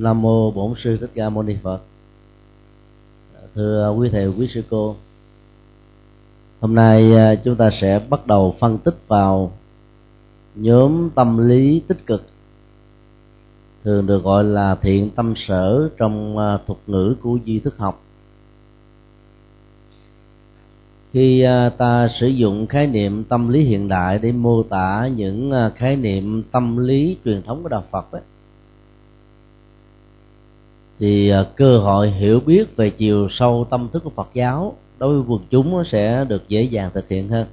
nam mô bổn sư thích ca mâu ni phật. À, thưa quý thầy quý sư cô hôm nay à, chúng ta sẽ bắt đầu phân tích vào nhóm tâm lý tích cực thường được gọi là thiện tâm sở trong à, thuật ngữ của duy thức học. Khi ta sử dụng khái niệm tâm lý hiện đại để mô tả những khái niệm tâm lý truyền thống của đạo phật ấy, thì à, cơ hội hiểu biết về chiều sâu tâm thức của phật giáo đối với quần chúng sẽ được dễ dàng thực hiện hơn.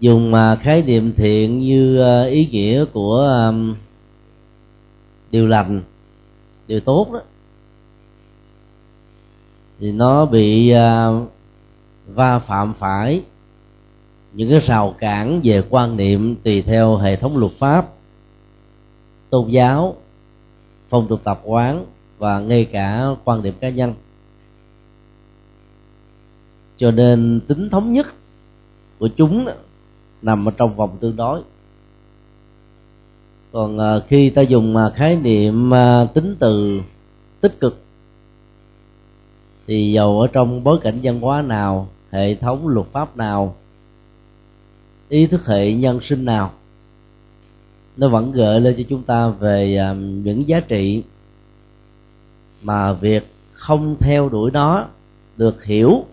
Dùng mà khái niệm thiện như à, ý nghĩa của à, điều lành, điều tốt đó, thì nó bị va phạm phải những cái rào cản về quan niệm tùy theo hệ thống luật pháp tôn giáo, phong tục tập quán và ngay cả quan điểm cá nhân. Cho nên tính thống nhất của chúng nằm ở trong vòng tương đối. Còn à, khi ta dùng à, khái niệm à, tính từ tích cực, thì dầu ở trong bối cảnh văn hóa nào, hệ thống luật pháp nào, ý thức hệ nhân sinh nào nó vẫn gợi lên cho chúng ta về à, những giá trị mà việc không theo đuổi nó được hiểu,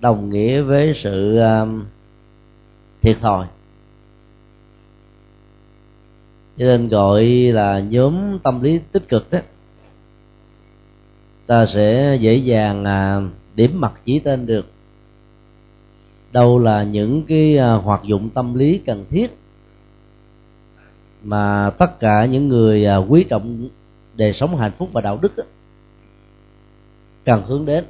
đồng nghĩa với sự à, thiệt thòi. Cho nên gọi là nhóm tâm lý tích cực đó, ta sẽ dễ dàng à, điểm mặt chỉ tên được. Đâu là những cái hoạt dụng tâm lý cần thiết mà tất cả những người à, quý trọng đời sống hạnh phúc và đạo đức đó, cần hướng đến.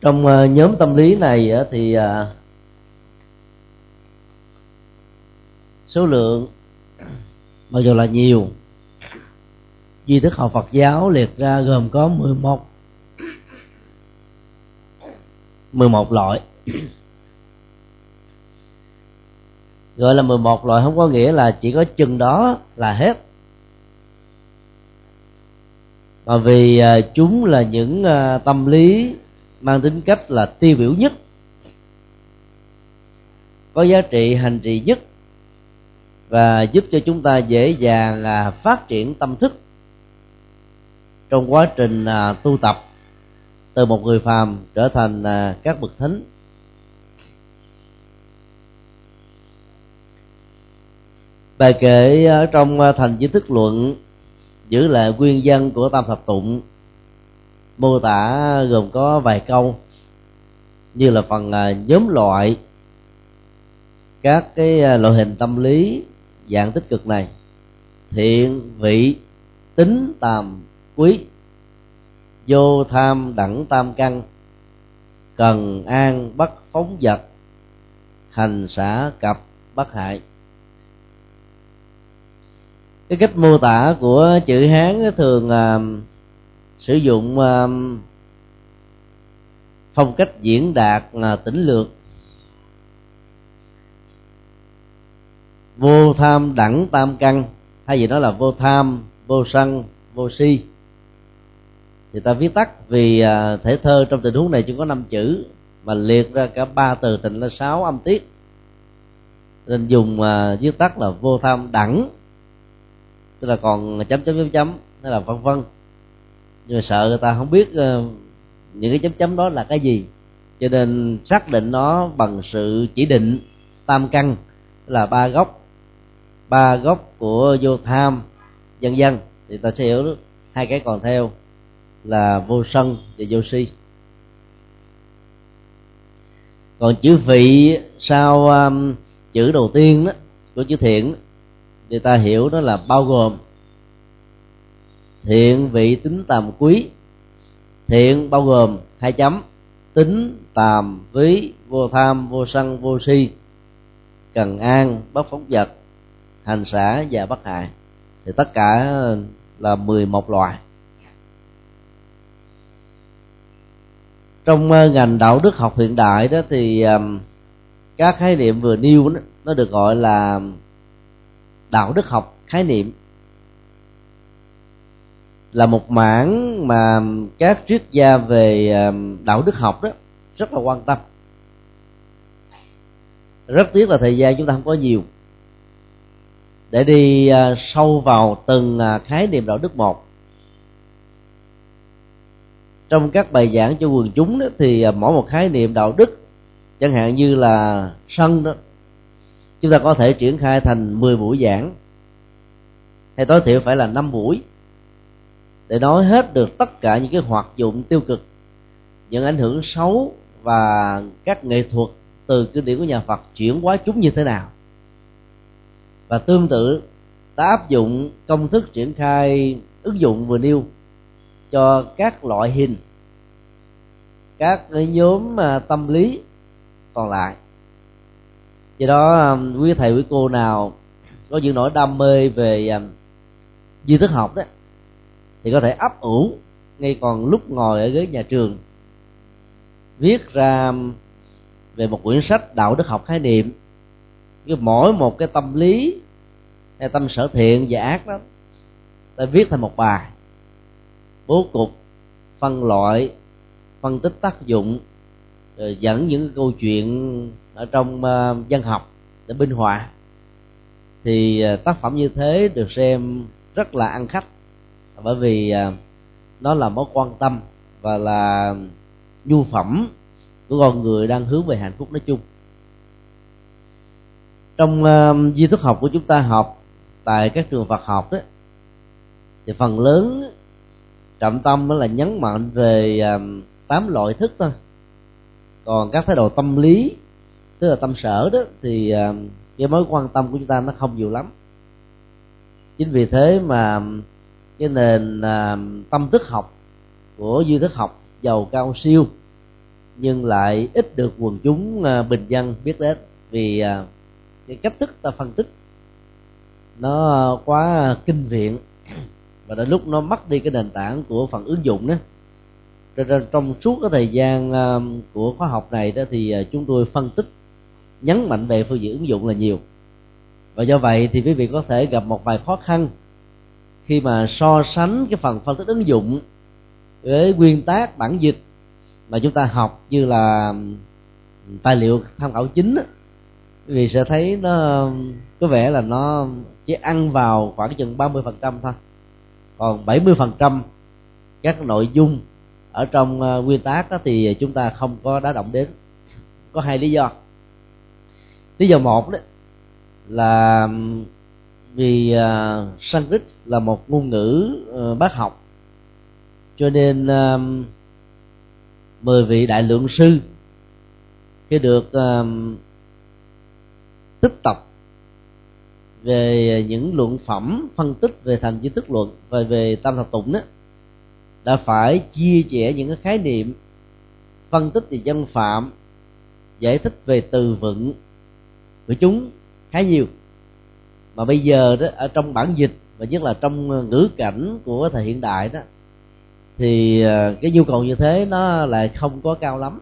Trong à, nhóm tâm lý này thì à, số lượng mặc dù là nhiều di thức học Phật giáo liệt ra gồm có 11 11 loại. gọi là 11 loại không có nghĩa là chỉ có chừng đó là hết. Mà vì à, chúng là những à, tâm lý mang tính cách là tiêu biểu nhất, có giá trị hành trì nhất và giúp cho chúng ta dễ dàng là phát triển tâm thức trong quá trình à, tu tập từ một người phàm trở thành các bậc thánh. Bài kể ở trong ờ, thành chính thức luận, giữ lại nguyên dân của tam thập tụng. Mô tả gồm có vài câu, như là phần ờ, nhóm loại các cái ờ, loại hình tâm lý, dạng tích cực này. Thiện, vị, tính, tàm, quý, vô, tham, đẳng, tam căn, cần, an, bất, phóng vật hành, xả, cập, bất hại cái cách mô tả của chữ hán thường uh, sử dụng uh, phong cách diễn đạt à, uh, tỉnh lược. Vô tham đẳng tam căn hay gì đó là vô tham vô sân vô si. Thì ta viết tắt vì uh, thể thơ trong tình huống này chỉ có năm chữ mà liệt ra cả ba từ tình là sáu âm tiết. Nên dùng uh, viết tắt là vô tham đẳng tức là còn chấm chấm chấm chấm hay là vân vân. Nhưng mà sợ người ta không biết ờ, những cái chấm chấm đó là cái gì. Cho nên xác định nó bằng sự chỉ định tam căn là ba gốc. Ba gốc của vô tham dân dân. Thì ta sẽ hiểu hai cái còn theo là vô sân và vô si. Còn chữ vị sau um, chữ đầu tiên đó của chữ thiện người ta hiểu đó là bao gồm thiện vị tính tàm quý. Thiện bao gồm hai chấm tính tàm ví vô tham vô sân vô si cần an bất phóng vật hành xả và bất hại. Thì tất cả là 11 loại. Trong ờ, ngành đạo đức học hiện đại đó thì các khái niệm vừa nêu đó, nó được gọi là đạo đức học khái niệm. Là một mảng mà các triết gia về ờ, đạo đức học đó rất là quan tâm. Rất tiếc là thời gian chúng ta không có nhiều. Để đi ờ, sâu vào từng ờ, khái niệm đạo đức một. Trong các bài giảng cho quần chúng đó, thì mỗi một khái niệm đạo đức chẳng hạn như là sân đó chúng ta có thể triển khai thành 10 buổi giảng. Hay tối thiểu phải là 5 buổi. Để nói hết được tất cả những cái hoạt dụng tiêu cực, những ảnh hưởng xấu và các nghệ thuật từ kinh điển của nhà Phật chuyển hóa chúng như thế nào. Và tương tự, ta áp dụng công thức triển khai ứng dụng vừa nêu cho các loại hình, các nhóm à, tâm lý còn lại do đó um, quý thầy quý cô nào có những nỗi đam mê về à, duy thức học đó thì có thể ấp ủ ngay còn lúc ngồi ở ghế nhà trường viết ra um, về một quyển sách đạo đức học khái niệm. Cái mỗi một cái tâm lý hay tâm sở thiện và ác đó ta viết thành một bài. Bố cục phân loại phân tích tác dụng rồi dẫn những câu chuyện ở trong uh, văn học để binh họa. Thì uh, tác phẩm như thế được xem rất là ăn khách bởi vì uh, nó là mối quan tâm và là nhu phẩm của con người đang hướng về hạnh phúc nói chung. Trong uh, di thức học của chúng ta học tại các trường Phật học đó thì phần lớn trọng tâm là nhấn mạnh về tám tám loại thức thôi. Còn các thái độ tâm lý tức là tâm sở đó, thì ờ, cái mối quan tâm của chúng ta nó không nhiều lắm. Chính vì thế mà cái nền ờ, tâm thức học của duy thức học giàu cao siêu, nhưng lại ít được quần chúng ờ, bình dân biết đến. Vì cái cách thức ta phân tích nó quá kinh viện, và đến lúc nó mất đi cái nền tảng của phần ứng dụng đó trong suốt cái thời gian của khóa học này đó thì chúng tôi phân tích nhấn mạnh về phương diện ứng dụng là nhiều. Và do vậy thì quý vị có thể gặp một vài khó khăn khi mà so sánh cái phần phân tích ứng dụng với nguyên tác bản dịch mà chúng ta học như là tài liệu tham khảo chính vì sẽ thấy nó, có vẻ là nó chỉ ăn vào khoảng chừng 30 phần trăm thôi. Còn 70 phần trăm các nội dung ở trong ờ, nguyên tác đó thì chúng ta không có đá động đến. Có hai lý do lý do một đó là vì à, uh, Sanskrit là một ngôn ngữ uh, bác học. Cho nên uh, mười vị đại lượng sư khi được uh, tích tập về những luận phẩm phân tích về thành di thức luận và về tam thập tụng đó đã phải chia sẻ những cái khái niệm phân tích về dân phạm giải thích về từ vựng của chúng khá nhiều. Mà bây giờ đó, ở trong bản dịch, và nhất là trong ngữ cảnh của thời hiện đại đó, thì ờ, cái nhu cầu như thế nó lại không có cao lắm.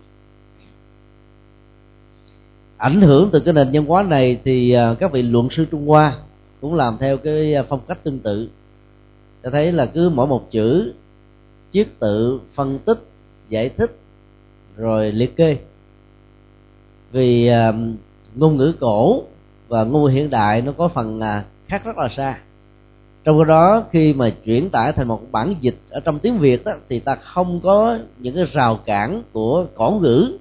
Ảnh hưởng từ cái nền văn hóa này thì ờ, các vị luận sư trung hoa cũng làm theo cái ờ, phong cách tương tự. Ta thấy là cứ mỗi một chữ, chiết tự, phân tích, giải thích, rồi liệt kê. Vì ngôn ngữ cổ và ngôn ngữ hiện đại nó có phần à, khác rất là xa. Trong cái đó khi mà chuyển tải thành một bản dịch ở trong tiếng việt đó, thì ta không có những cái rào cản của cổ ngữ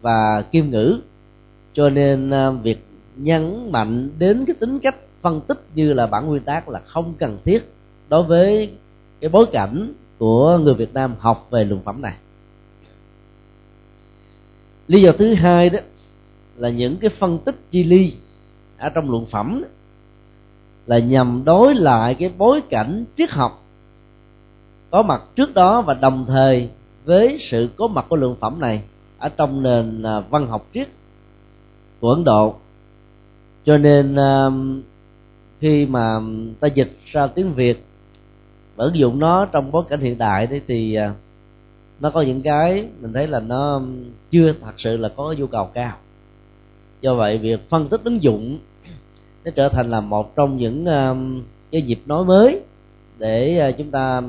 và kim ngữ. Cho nên à, việc nhấn mạnh đến cái tính cách phân tích như là bản nguyên tác là không cần thiết đối với cái bối cảnh của người Việt Nam học về luận phẩm này. Lý do thứ hai đó là những cái phân tích chi ly ở trong luận phẩm đó, là nhằm đối lại cái bối cảnh triết học có mặt trước đó và đồng thời với sự có mặt của luận phẩm này ở trong nền à, văn học triết của Ấn Độ. Cho nên à, khi mà ta dịch ra tiếng Việt và ứng dụng nó trong bối cảnh hiện đại đấy thì à, nó có những cái mình thấy là nó chưa thật sự là có nhu cầu cao do vậy việc phân tích ứng dụng nó trở thành là một trong những um, cái dịp nói mới để à, chúng ta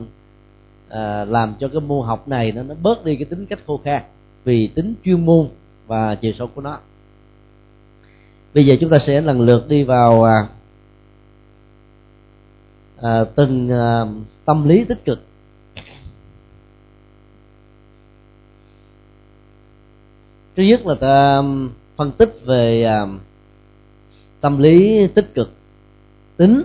à, làm cho cái môn học này nó nó bớt đi cái tính cách khô khan vì tính chuyên môn và chiều sâu của nó. Bây giờ chúng ta sẽ lần lượt đi vào à, à, từng à, tâm lý tích cực. Thứ nhất là ta phân tích về à, tâm lý tích cực tính.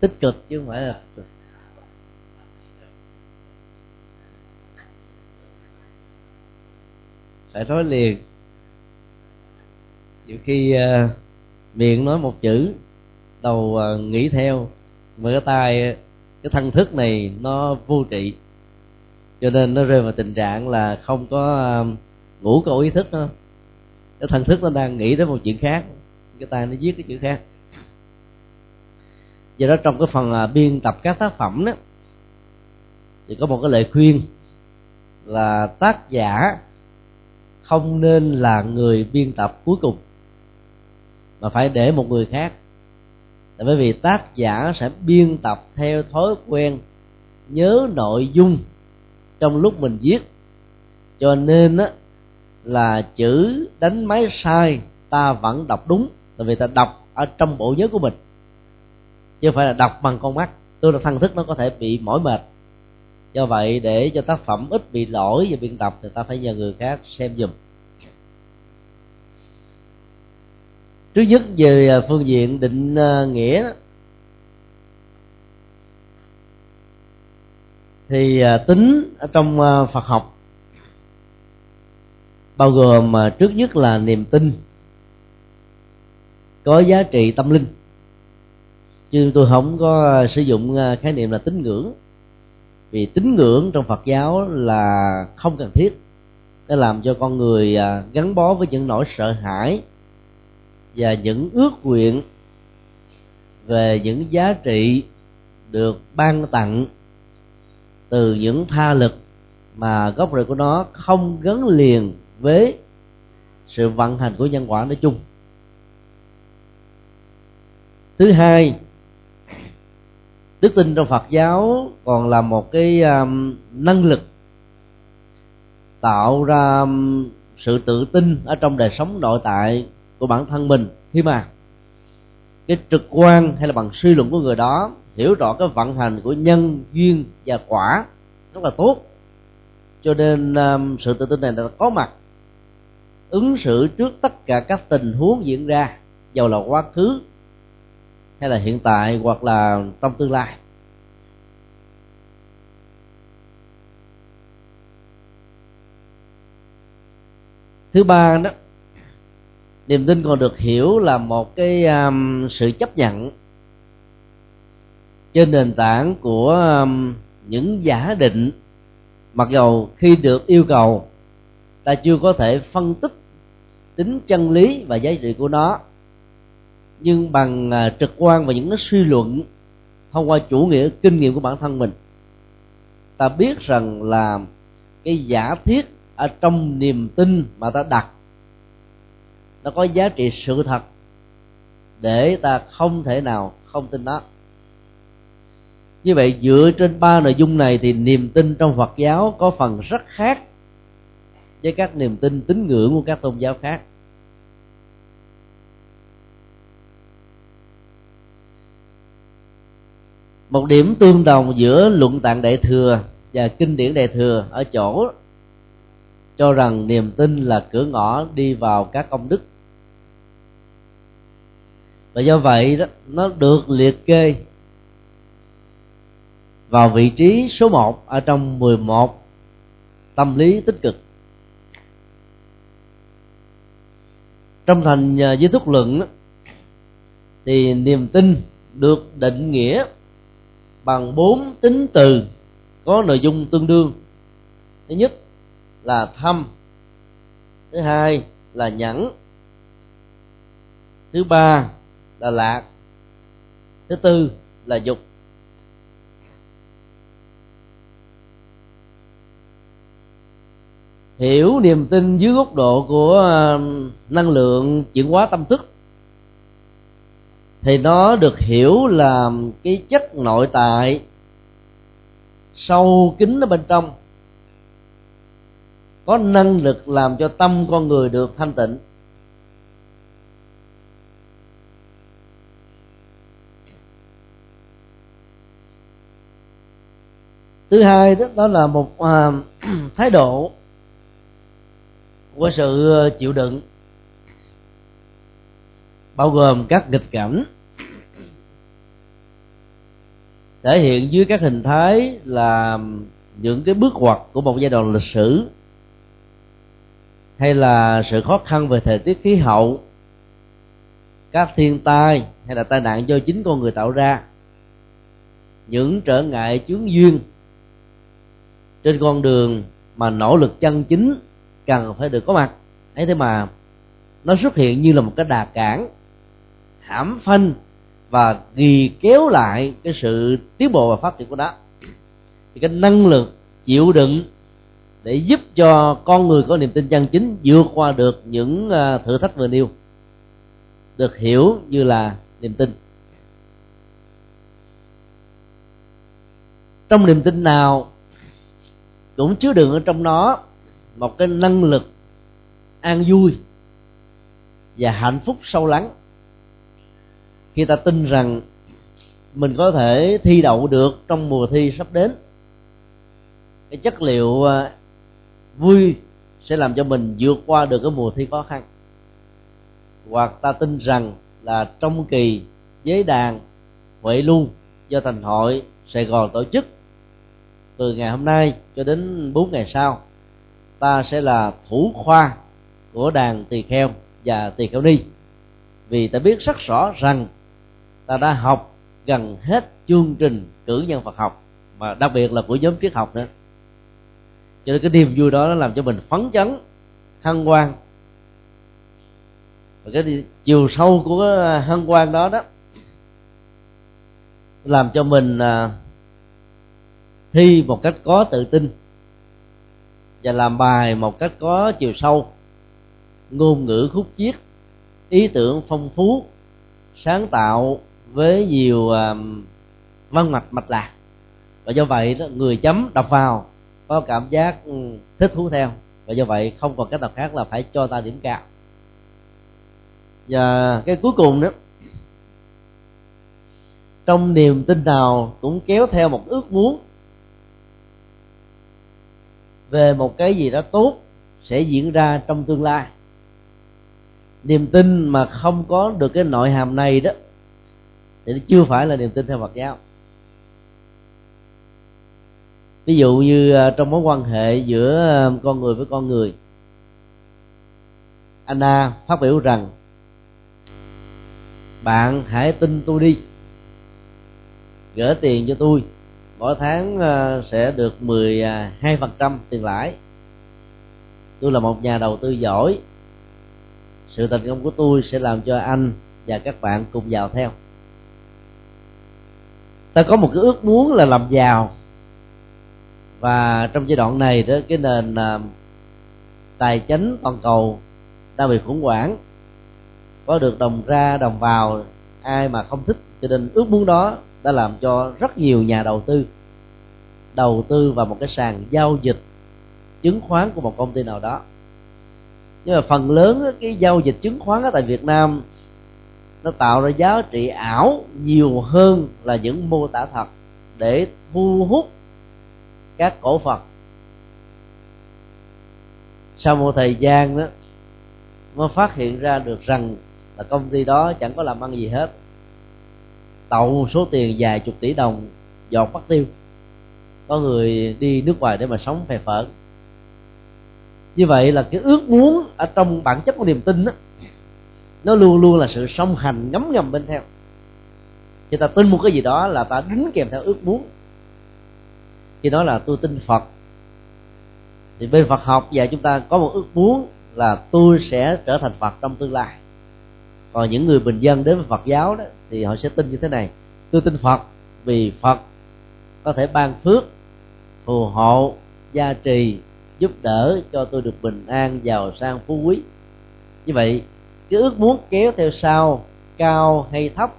Tích cực chứ không phải là phải nói liền. Nhiều khi uh, miệng nói một chữ đầu ờ, nghĩ theo. Mà cái tay, cái thân thức này nó vô trị. Cho nên nó rơi vào tình trạng là không có ờ, ngủ có ý thức nữa. Cái thân thức nó đang nghĩ đến một chuyện khác. Cái tay nó viết cái chữ khác. Do đó trong cái phần ờ, biên tập các tác phẩm đó, thì có một cái lời khuyên là tác giả không nên là người biên tập cuối cùng, mà phải để một người khác là bởi vì tác giả sẽ biên tập theo thói quen nhớ nội dung trong lúc mình viết. Cho nên á, là chữ đánh máy sai ta vẫn đọc đúng, tại vì ta đọc ở trong bộ nhớ của mình, chứ không phải là đọc bằng con mắt. Tôi là thân thức nó có thể bị mỏi mệt. Do vậy, để cho tác phẩm ít bị lỗi và biên tập thì ta phải nhờ người khác xem dùm trước nhất về à, phương diện định à, nghĩa thì à, tính ở trong Phật học, bao gồm trước nhất là niềm tin, có giá trị tâm linh. Chứ tôi không có sử dụng khái niệm là tín ngưỡng. Vì tín ngưỡng trong Phật giáo là không cần thiết. Để làm cho con người gắn bó với những nỗi sợ hãi và những ước nguyện về những giá trị được ban tặng từ những tha lực mà gốc rễ của nó không gắn liền với sự vận hành của nhân quả nói chung. Thứ hai đức tin trong phật giáo còn là một cái um, năng lực tạo ra um, sự tự tin ở trong đời sống nội tại của bản thân mình. Khi mà cái trực quan hay là bằng suy luận của người đó hiểu rõ cái vận hành của nhân duyên và quả rất là tốt. Cho nên um, sự tự tin này đã có mặt ứng xử trước tất cả các tình huống diễn ra dầu là quá khứ hay là hiện tại hoặc là trong tương lai. Thứ ba đó niềm tin còn được hiểu là một cái um, sự chấp nhận trên nền tảng của um, những giả định. Mặc dầu khi được yêu cầu ta chưa có thể phân tích tính chân lý và giá trị của nó nhưng bằng à, trực quan và những cái suy luận thông qua chủ nghĩa kinh nghiệm của bản thân mình ta biết rằng là cái giả thiết ở trong niềm tin mà ta đặt nó có giá trị sự thật để ta không thể nào không tin nó. Như vậy, dựa trên ba nội dung này thì niềm tin trong phật giáo có phần rất khác với các niềm tin tín ngưỡng của các tôn giáo khác. Một điểm tương đồng giữa luận tạng đại thừa và kinh điển đại thừa ở chỗ cho rằng niềm tin là cửa ngõ đi vào các công đức và do vậy đó, nó được liệt kê vào vị trí số 1 ở trong 11 tâm lý tích cực. Trong thành à, giới thúc luận thì niềm tin được định nghĩa bằng bốn tính từ có nội dung tương đương. Thứ nhất là thâm, thứ hai là nhẫn, thứ ba là lạc thứ tư là dục. Hiểu niềm tin dưới góc độ của ờ, năng lượng chuyển hóa tâm thức, thì nó được hiểu là cái chất nội tại sâu kín ở bên trong. Có năng lực làm cho tâm con người được thanh tịnh. Thứ hai đó, đó là một uh, thái độ của sự chịu đựng bao gồm các nghịch cảnh thể hiện dưới các hình thái là những cái bước ngoặt của một giai đoạn lịch sử hay là sự khó khăn về thời tiết khí hậu các thiên tai hay là tai nạn do chính con người tạo ra những trở ngại chướng duyên trên con đường mà nỗ lực chân chính cần phải được có mặt. Ấy thế mà nó xuất hiện như là một cái đà cản, hãm phanh và ghi kéo lại cái sự tiến bộ và phát triển của nó. Thì cái năng lực chịu đựng để giúp cho con người có niềm tin chân chính vượt qua được những à, thử thách vừa nêu, được hiểu như là niềm tin. Trong niềm tin nào cũng chứa đựng ở trong nó một cái năng lực an vui và hạnh phúc sâu lắng. Khi ta tin rằng mình có thể thi đậu được trong mùa thi sắp đến, cái chất liệu à, vui sẽ làm cho mình vượt qua được cái mùa thi khó khăn. Hoặc ta tin rằng là trong kỳ, giới đàn, huệ luôn do thành hội sài gòn tổ chức từ ngày hôm nay cho đến bốn ngày sau, ta sẽ là thủ khoa của đàn tỳ kheo và tỳ kheo ni. Vì ta biết rất rõ rằng ta đã học gần hết chương trình cử nhân Phật học, mà đặc biệt là của nhóm triết học nữa. Cho nên cái niềm vui đó nó làm cho mình phấn chấn, hân hoan. Và cái chiều sâu của hân hoan đó đó, làm cho mình à, thi một cách có tự tin và làm bài một cách có chiều sâu. Ngôn ngữ khúc chiết ý tưởng phong phú sáng tạo với nhiều um, văn mạch mạch lạc. Và do vậy đó, người chấm đọc vào có cảm giác ừ, thích thú theo. Và do vậy không còn cách nào khác là phải cho ta điểm cao. Và cái cuối cùng đó trong niềm tin nào cũng kéo theo một ước muốn về một cái gì đó tốt sẽ diễn ra trong tương lai. Niềm tin mà không có được cái nội hàm này đó, thì nó chưa phải là niềm tin theo Phật giáo. Ví dụ như à, trong mối quan hệ giữa à, con người với con người, Anna phát biểu rằng, bạn hãy tin tôi đi gửi tiền cho tôi mỗi tháng ờ, sẽ được 12 à, phần trăm tiền lãi. Tôi là một nhà đầu tư giỏi. Sự thành công của tôi sẽ làm cho anh và các bạn cùng giàu theo. Ta có một cái ước muốn là làm giàu. Và trong giai đoạn này đó, cái nền à, tài chính toàn cầu đang bị khủng hoảng. Có được đồng ra, đồng vào, ai mà không thích. Cho nên ước muốn đó đã làm cho rất nhiều nhà đầu tư đầu tư vào một cái sàn giao dịch chứng khoán của một công ty nào đó nhưng mà phần lớn cái giao dịch chứng khoán ở tại Việt Nam nó tạo ra giá trị ảo nhiều hơn là những mô tả thật để thu hút các cổ phần. sau một thời gian đó mới phát hiện ra được rằng là công ty đó chẳng có làm ăn gì hết tậu số tiền vài chục tỷ đồng dọn bắt tiêu. Có người đi nước ngoài để mà sống phè phở. Như vậy là cái ước muốn ở trong bản chất của niềm tin đó, nó luôn luôn là sự song hành ngấm ngầm bên theo. Khi ta tin một cái gì đó là ta đính kèm theo ước muốn. Khi nói là tôi tin phật thì bên phật học dạy chúng ta có một ước muốn là tôi sẽ trở thành phật trong tương lai còn những người bình dân đến với phật giáo đó, thì họ sẽ tin như thế này. Tôi tin phật vì phật có thể ban phước, phù hộ, gia trì, giúp đỡ cho tôi được bình an, giàu sang, phú quý. Như vậy, cái ước muốn kéo theo sau, cao hay thấp,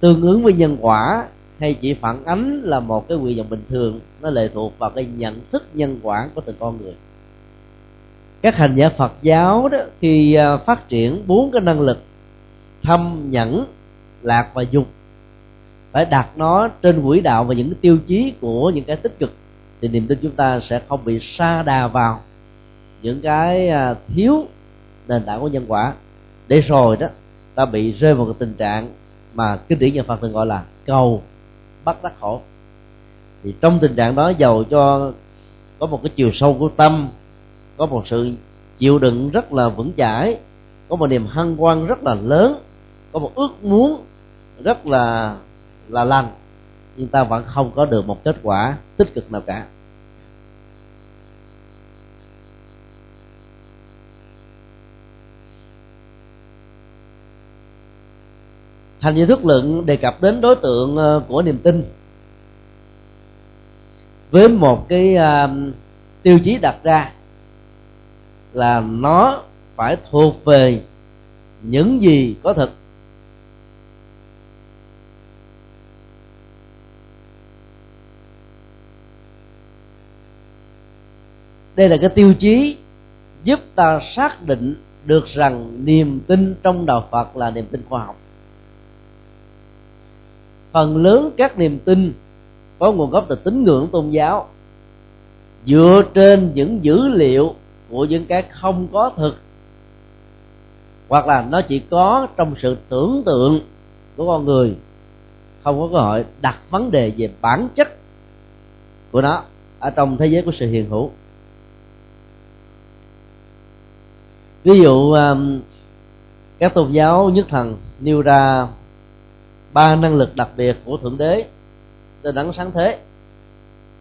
tương ứng với nhân quả hay chỉ phản ánh là một cái nguyện vọng bình thường, nó lệ thuộc vào cái nhận thức nhân quả của từng con người các hành giả Phật giáo đó khi à, phát triển bốn cái năng lực, thâm nhẫn, lạc và dục, phải đặt nó trên quỹ đạo và những cái tiêu chí của những cái tích cực, thì niềm tin chúng ta sẽ không bị sa đà vào những cái à, thiếu nền tảng của nhân quả. Để rồi đó, ta bị rơi vào cái tình trạng mà kinh điển nhà Phật thường gọi là cầu bắt đắc khổ. Thì trong tình trạng đó, giàu cho có một cái chiều sâu của tâm có một sự chịu đựng rất là vững chãi có một niềm hân hoan rất là lớn có một ước muốn rất là là lành nhưng ta vẫn không có được một kết quả tích cực nào cả. Thành giới thức lượng đề cập đến đối tượng ờ, của niềm tin với một cái uh, tiêu chí đặt ra là nó phải thuộc về những gì có thực đây là cái tiêu chí giúp ta xác định được rằng niềm tin trong đạo phật là niềm tin khoa học. Phần lớn các niềm tin có nguồn gốc từ tín ngưỡng tôn giáo. Dựa trên những dữ liệu của những cái không có thực. Hoặc là nó chỉ có trong sự tưởng tượng của con người, không có cơ hội đặt vấn đề về bản chất của nó ở trong thế giới của sự hiện hữu. Ví dụ um, các tôn giáo nhất thần nêu ra ba năng lực đặc biệt của thượng đế tên đấng sáng thế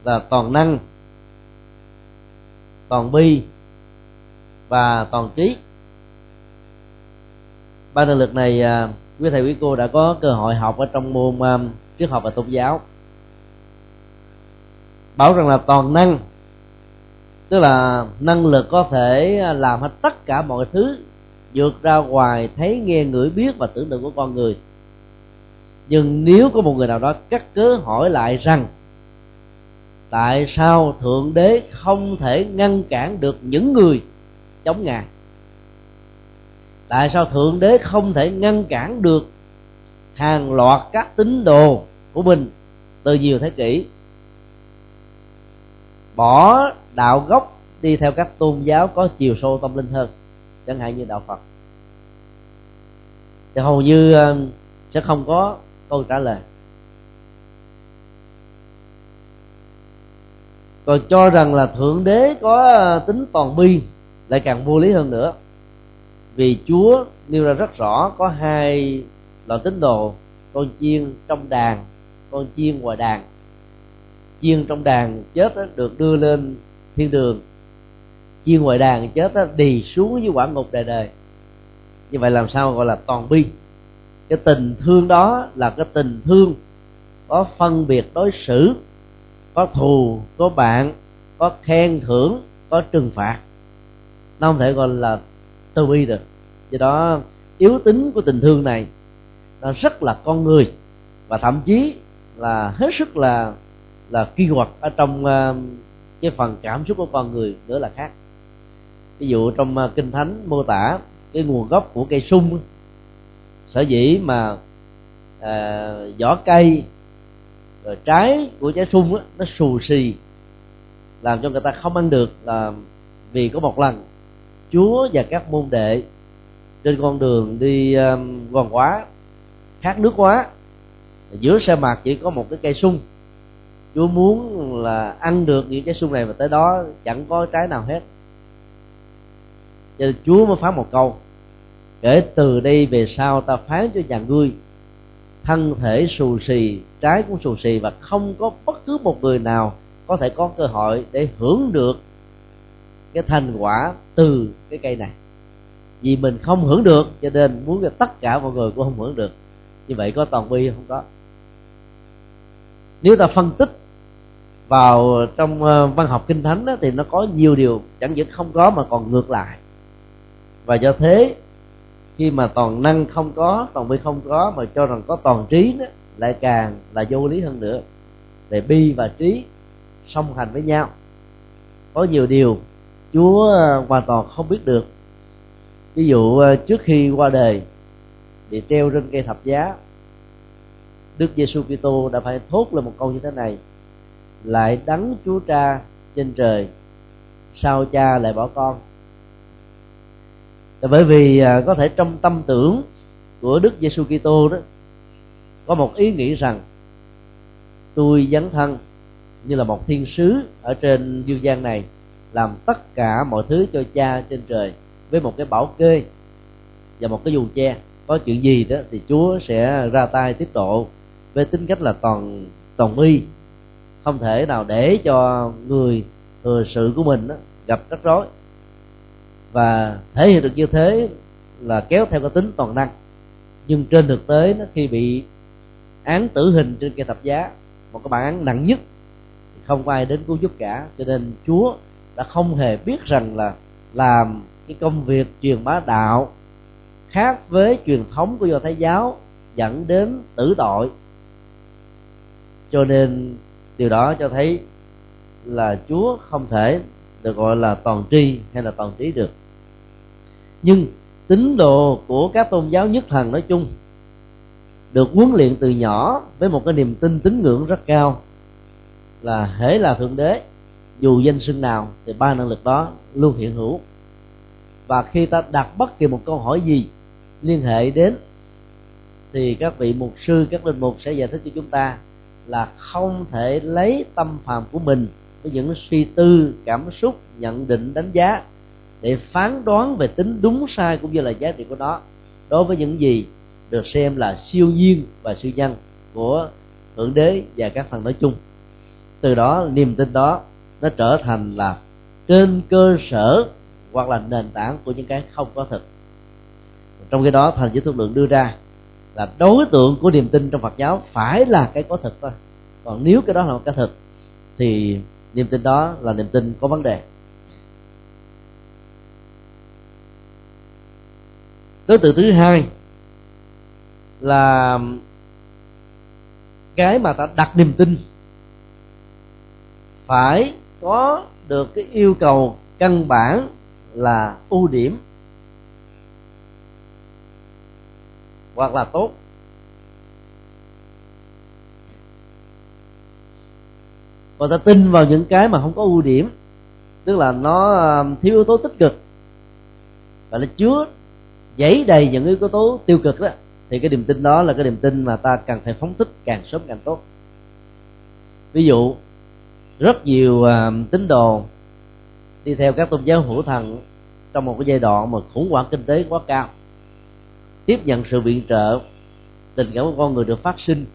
là toàn năng, toàn bi và toàn trí. Ba năng lực này à, quý thầy quý cô đã có cơ hội học ở trong môn um, triết học và tôn giáo. Bảo rằng là toàn năng tức là năng lực có thể à, làm hết tất cả mọi thứ vượt ra ngoài thấy nghe ngửi biết và tưởng tượng của con người. Nhưng nếu có một người nào đó cắt cớ hỏi lại rằng tại sao thượng đế không thể ngăn cản được những người chống ngài. Tại sao thượng đế không thể ngăn cản được hàng loạt các tín đồ của mình từ nhiều thế kỷ? Bỏ đạo gốc đi theo các tôn giáo có chiều sâu tâm linh hơn, chẳng hạn như đạo phật. Thì hầu như ờ, sẽ không có câu trả lời. Còn cho rằng là thượng đế có ờ, tính toàn bi lại càng vô lý hơn nữa. Vì chúa nêu ra rất rõ có hai loại tín đồ con chiên trong đàn con chiên ngoài đàn. Chiên trong đàn chết đó, được đưa lên thiên đường. Chiên ngoài đàn chết đó, đi xuống dưới quả ngục đời đời. Như vậy làm sao gọi là toàn bi? Cái tình thương đó là cái tình thương có phân biệt đối xử có thù có bạn có khen thưởng có trừng phạt nó không thể gọi là từ bi được. Do đó yếu tính của tình thương này nó rất là con người và thậm chí là hết sức là là kỳ quặc ở trong uh, cái phần cảm xúc của con người nữa là khác. Ví dụ trong uh, kinh thánh mô tả cái nguồn gốc của cây sung sở dĩ mà à, vỏ cây rồi trái của trái sung đó, nó xù xì làm cho người ta không ăn được là vì có một lần chúa và các môn đệ trên con đường đi um, gòn quá khát nước quá giữa sa mạc chỉ có một cái cây sung. Chúa muốn là ăn được những trái sung này mà tới đó chẳng có trái nào hết. Cho nên chúa mới phán một câu kể từ đây về sau ta phán cho nhà ngươi thân thể xù xì trái cũng xù xì và không có bất cứ một người nào có thể có cơ hội để hưởng được cái thành quả từ cái cây này. Vì mình không hưởng được cho nên muốn cho tất cả mọi người cũng không hưởng được. Như vậy có toàn bi không có? Nếu ta phân tích vào trong ờ, văn học kinh thánh đó, thì nó có nhiều điều chẳng những không có mà còn ngược lại. Và do thế khi mà toàn năng không có toàn bi không có mà cho rằng có toàn trí đó lại càng là vô lý hơn nữa. Để bi và trí song hành với nhau. Có nhiều điều chúa ờ, hoàn toàn không biết được. Ví dụ ờ, trước khi qua đời, bị treo trên cây thập giá, đức giêsu kitô đã phải thốt lên một câu như thế này, lại đắng chúa cha trên trời, sao cha lại bỏ con? Là bởi vì ờ, có thể trong tâm tưởng của đức giêsu kitô đó, có một ý nghĩ rằng, tôi dấn thân như là một thiên sứ ở trên dương gian này làm tất cả mọi thứ cho cha trên trời với một cái bảo kê và một cái dù che. Có chuyện gì đó thì chúa sẽ ra tay tiếp độ với tính cách là toàn toàn y. Không thể nào để cho người thừa sự của mình đó, gặp rắc rối. Và thể hiện được như thế là kéo theo cái tính toàn năng. Nhưng trên thực tế nó khi bị án tử hình trên cây thập giá một cái bản án nặng nhất thì không ai đến cứu giúp cả. Cho nên chúa đã không hề biết rằng là làm cái công việc truyền bá đạo khác với truyền thống của do thái giáo dẫn đến tử tội. Cho nên điều đó cho thấy là chúa không thể được gọi là toàn tri hay là toàn trí được. Nhưng tín đồ của các tôn giáo nhất thần nói chung được huấn luyện từ nhỏ với một cái niềm tin tín ngưỡng rất cao là hễ là thượng đế dù danh xưng nào, thì ba năng lực đó luôn hiện hữu. Và khi ta đặt bất kỳ một câu hỏi gì liên hệ đến, thì các vị mục sư, các linh mục sẽ giải thích cho chúng ta là không thể lấy tâm phàm của mình với những suy tư, cảm xúc, nhận định, đánh giá để phán đoán về tính đúng sai cũng như là giá trị của nó. Đối với những gì được xem là siêu nhiên và siêu nhân của thượng đế và các thần nói chung. Từ đó, niềm tin đó nó trở thành là trên cơ sở hoặc là nền tảng của những cái không có thực. Trong cái đó thành giới thương lượng đưa ra là đối tượng của niềm tin trong Phật giáo phải là cái có thực thôi. Còn nếu cái đó là một cái thực, thì niềm tin đó là niềm tin có vấn đề. Đối tượng thứ hai là cái mà ta đặt niềm tin phải có được cái yêu cầu căn bản là ưu điểm hoặc là tốt. Còn ta tin vào những cái mà không có ưu điểm, tức là nó um, thiếu yếu tố tích cực. Và nó chứa giấy đầy những yếu tố tiêu cực đó, thì cái niềm tin đó là cái niềm tin mà ta cần phải phóng thích càng sớm càng tốt. Ví dụ rất nhiều à, tín đồ đi theo các tôn giáo hữu thần trong một cái giai đoạn mà khủng hoảng kinh tế quá cao. Tiếp nhận sự viện trợ tình cảm của con người được phát sinh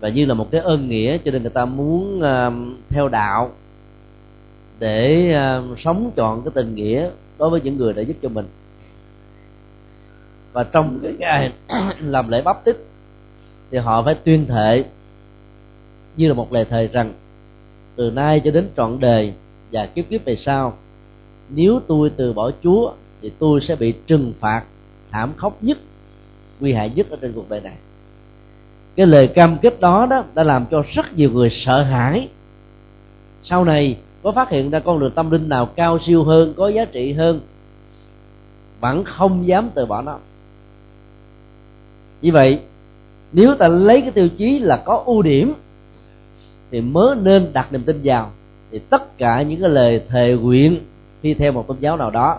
và như là một cái ơn nghĩa cho nên người ta muốn à, theo đạo để à, sống chọn cái tình nghĩa đối với những người đã giúp cho mình. Và trong cái ngày làm lễ bắp tích thì họ phải tuyên thệ như là một lời thề rằng từ nay cho đến trọn đời và kiếp kiếp về sau. Nếu tôi từ bỏ chúa, thì tôi sẽ bị trừng phạt thảm khốc nhất, nguy hại nhất ở trên cuộc đời này. Cái lời cam kết đó đó đã làm cho rất nhiều người sợ hãi. Sau này, có phát hiện ra con đường tâm linh nào cao siêu hơn, có giá trị hơn, vẫn không dám từ bỏ nó. Như vậy, nếu ta lấy cái tiêu chí là có ưu điểm thì mới nên đặt niềm tin vào. Thì tất cả những cái lời thề nguyện khi theo một tôn giáo nào đó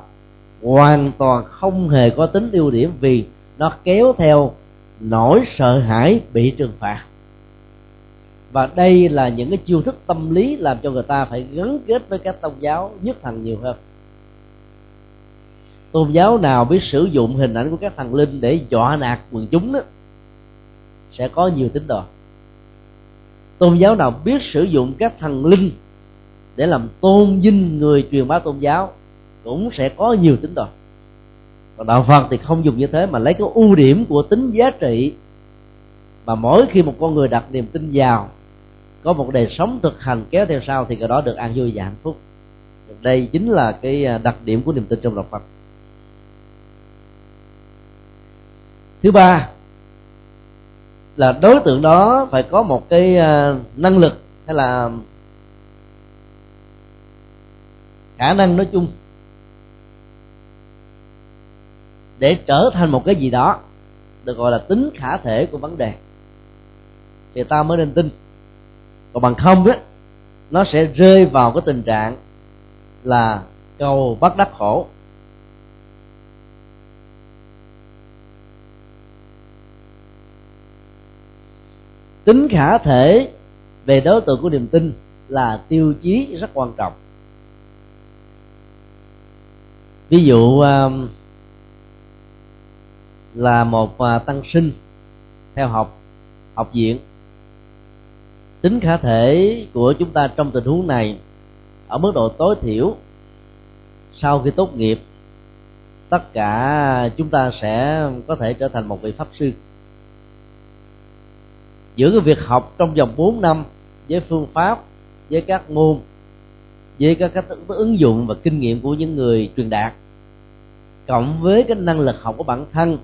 hoàn toàn không hề có tính ưu điểm vì nó kéo theo nỗi sợ hãi bị trừng phạt. Và đây là những cái chiêu thức tâm lý làm cho người ta phải gắn kết với các tôn giáo nhất thần nhiều hơn. Tôn giáo nào biết sử dụng hình ảnh của các thần linh để dọa nạt quần chúng đó sẽ có nhiều tín đồ tôn giáo nào biết sử dụng các thần linh để làm tôn vinh người truyền bá tôn giáo cũng sẽ có nhiều tín đồ còn đạo phật thì không dùng như thế mà lấy cái ưu điểm của tính giá trị. Mà mỗi khi một con người đặt niềm tin vào, có một đời sống thực hành kéo theo sau thì cái đó được an vui và hạnh phúc. Đây chính là cái à, đặc điểm của niềm tin trong đạo Phật. Thứ ba là đối tượng đó phải có một cái ờ, năng lực hay là khả năng nói chung để trở thành một cái gì đó được gọi là tính khả thể của vấn đề. Thì ta mới nên tin. Còn bằng không á, nó sẽ rơi vào cái tình trạng là cầu bắt đắc khổ. Tính khả thể về đối tượng của niềm tin là tiêu chí rất quan trọng. Ví dụ um, là một à, tăng sinh theo học học viện. Tính khả thể của chúng ta trong tình huống này ở mức độ tối thiểu sau khi tốt nghiệp, tất cả chúng ta sẽ có thể trở thành một vị pháp sư giữa cái việc học trong vòng 4 năm với phương pháp, với các môn, với các cách ứng dụng và kinh nghiệm của những người truyền đạt. Cộng với cái năng lực học của bản thân,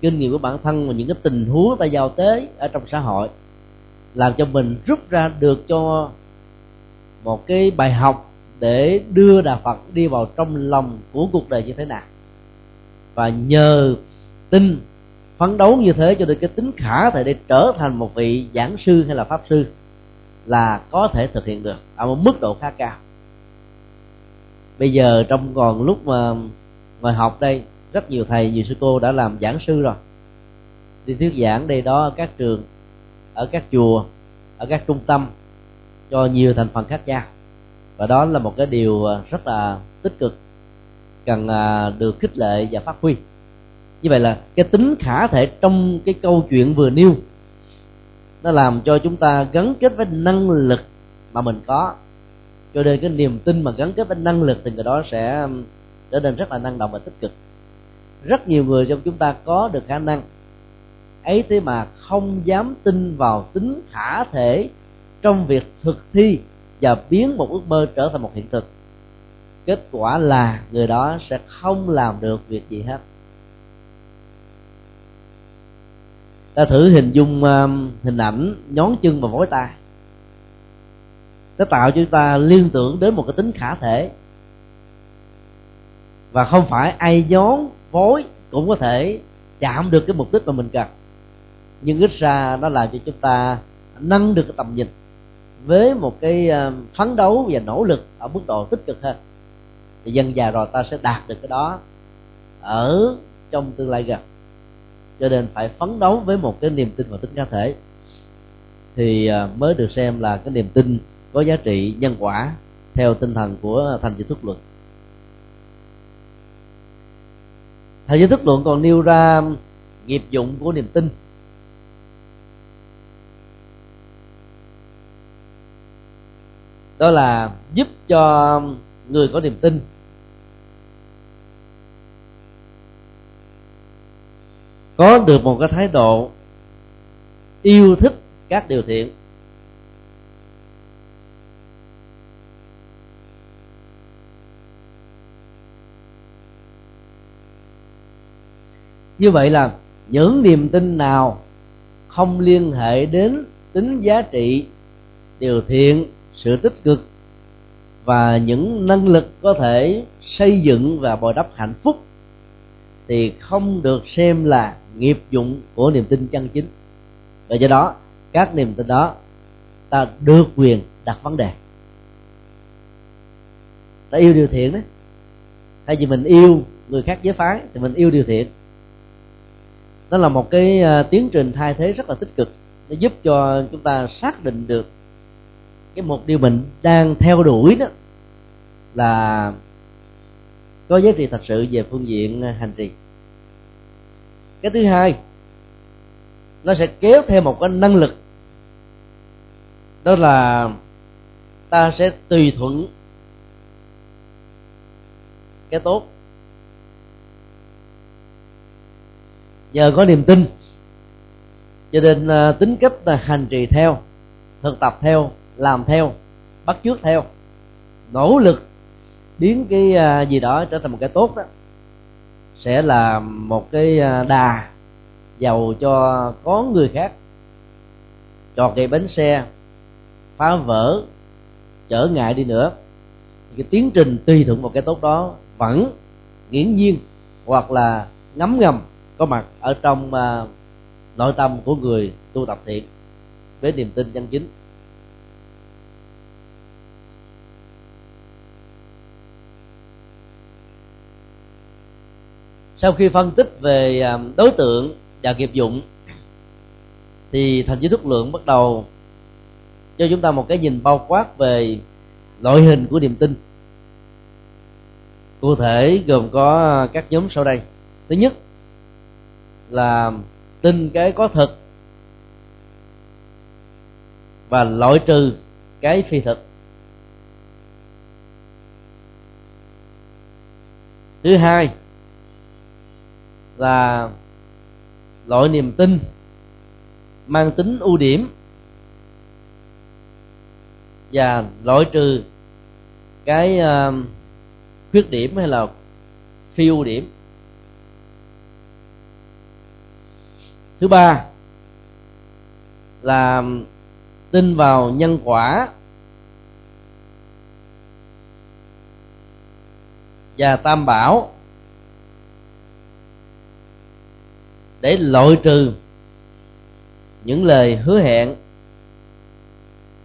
kinh nghiệm của bản thân và những cái tình huống ta giao tế ở trong xã hội, làm cho mình rút ra được cho một cái bài học để đưa đạo Phật đi vào trong lòng của cuộc đời như thế nào. Và nhờ tin phấn đấu như thế cho nên cái tính khả thể để trở thành một vị giảng sư hay là pháp sư là có thể thực hiện được ở một mức độ khá cao. Bây giờ trong còn lúc mà ngồi học đây, rất nhiều thầy, nhiều sư cô đã làm giảng sư rồi. Đi thuyết giảng đây đó ở các trường, ở các chùa, ở các trung tâm, cho nhiều thành phần khác nhau. Và đó là một cái điều à, rất là tích cực, cần à, được khích lệ và phát huy như vậy là cái tính khả thể trong cái câu chuyện vừa nêu, nó làm cho chúng ta gắn kết với năng lực mà mình có. Cho nên cái niềm tin mà gắn kết với năng lực thì người đó sẽ um, trở nên rất là năng động và tích cực. Rất nhiều người trong chúng ta có được khả năng ấy thế mà không dám tin vào tính khả thể trong việc thực thi và biến một ước mơ trở thành một hiện thực. Kết quả là người đó sẽ không làm được việc gì hết. Ta thử hình dung uh, hình ảnh nhón chân và vối tay. Nó tạo cho chúng ta liên tưởng đến một cái tính khả thể. Và không phải ai nhón vối cũng có thể chạm được cái mục đích mà mình cần. Nhưng ít ra nó làm cho chúng ta nâng được cái tầm nhìn với một cái um, phấn đấu và nỗ lực ở mức độ tích cực hơn. Thì dần già rồi ta sẽ đạt được cái đó ở trong tương lai gần cho nên phải phấn đấu với một cái niềm tin vào tính cá thể. Thì à, mới được xem là cái niềm tin có giá trị nhân quả theo tinh thần của thành chữ thức luận. Thành chữ thức luận còn nêu ra nghiệp dụng của niềm tin. Đó là giúp cho người có niềm tin có được một cái thái độ yêu thích các điều thiện. Như vậy là những niềm tin nào không liên hệ đến tính giá trị điều thiện, sự tích cực và những năng lực có thể xây dựng và bồi đắp hạnh phúc thì không được xem là nghiệp dụng của niềm tin chân chính. Và do đó, các niềm tin đó, ta được quyền đặt vấn đề. Ta yêu điều thiện đấy thay vì mình yêu người khác giới phái, thì mình yêu điều thiện. Đó là một cái ờ, tiến trình thay thế rất là tích cực. Để giúp cho chúng ta xác định được cái mục tiêu mình đang theo đuổi đó là có giá trị thật sự về phương diện à, hành trì. Cái thứ hai, nó sẽ kéo theo một cái năng lực. Đó là ta sẽ tùy thuận cái tốt. Nhờ có niềm tin, cho nên à, tính cách là hành trì theo, thực tập theo, làm theo, bắt chước theo. Nỗ lực biến cái à, gì đó trở thành một cái tốt đó sẽ là một cái à, đà giàu cho có người khác trọt gây bánh xe phá vỡ trở ngại đi nữa. Cái tiến trình tùy thuận một cái tốt đó vẫn nghiễm nhiên hoặc là ngấm ngầm có mặt ở trong uh, nội tâm của người tu tập thiện với niềm tin chân chính. Sau khi phân tích về à, đối tượng và nghiệp dụng, thì thành viên thức lượng bắt đầu cho chúng ta một cái nhìn bao quát về loại hình của niềm tin. Cụ thể gồm có các nhóm sau đây. Thứ nhất là tin cái có thực và loại trừ cái phi thực thứ hai là loại niềm tin mang tính ưu điểm và loại trừ cái uh, khuyết điểm hay là phi ưu điểm. Thứ ba là tin vào nhân quả và tam bảo. Để loại trừ những lời hứa hẹn,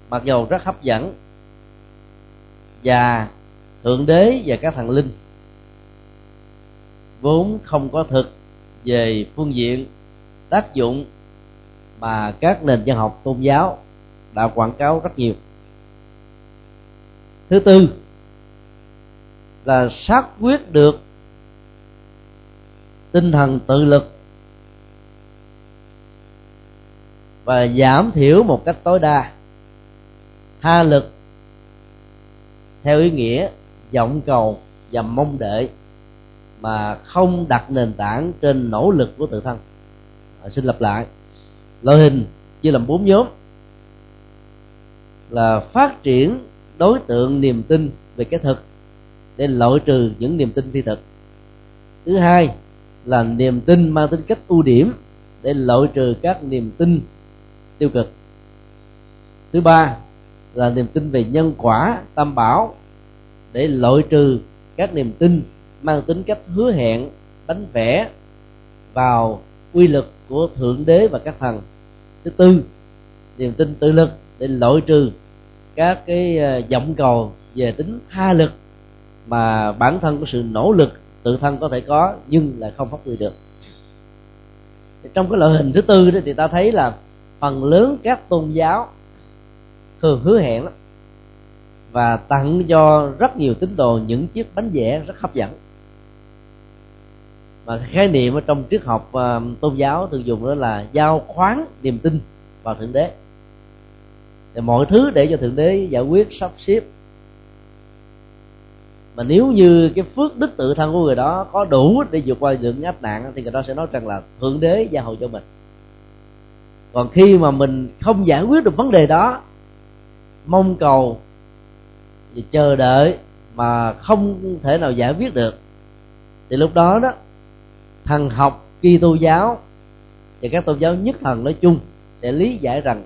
mặc dầu rất hấp dẫn, và thượng đế và các thần linh vốn không có thực về phương diện tác dụng mà các nền văn học tôn giáo đã quảng cáo rất nhiều. Thứ tư là xác quyết được tinh thần tự lực và giảm thiểu một cách tối đa. Tha lực theo ý nghĩa vọng cầu và mong đợi mà không đặt nền tảng trên nỗ lực của tự thân. À, xin lặp lại. Loại hình chia làm bốn nhóm là phát triển đối tượng niềm tin về cái thực để loại trừ những niềm tin phi thực. Thứ hai là niềm tin mang tính cách ưu điểm để loại trừ các niềm tin tiêu cực. Thứ ba là niềm tin về nhân quả, tam bảo, để loại trừ các niềm tin mang tính cách hứa hẹn, đánh vẽ vào quy lực của thượng đế và các thần. Thứ tư, niềm tin tự lực để loại trừ các cái ờ, vọng cầu về tính tha lực mà bản thân có sự nỗ lực tự thân có thể có nhưng là không phát huy được. Trong cái loại hình thứ tư đó thì ta thấy là phần lớn các tôn giáo thường hứa hẹn lắm. Và tặng cho rất nhiều tín đồ những chiếc bánh vẽ rất hấp dẫn. Mà khái niệm ở trong triết học à, tôn giáo thường dùng đó là giao khoán niềm tin vào thượng đế. Thì mọi thứ để cho thượng đế giải quyết sắp xếp. Mà nếu như cái phước đức tự thân của người đó có đủ để vượt qua những áp nạn, thì người đó sẽ nói rằng là thượng đế gia hộ cho mình còn khi mà mình không giải quyết được vấn đề đó, mong cầu và chờ đợi mà không thể nào giải quyết được, thì lúc đó đó, thần học, Kitô giáo và các tôn giáo nhất thần nói chung sẽ lý giải rằng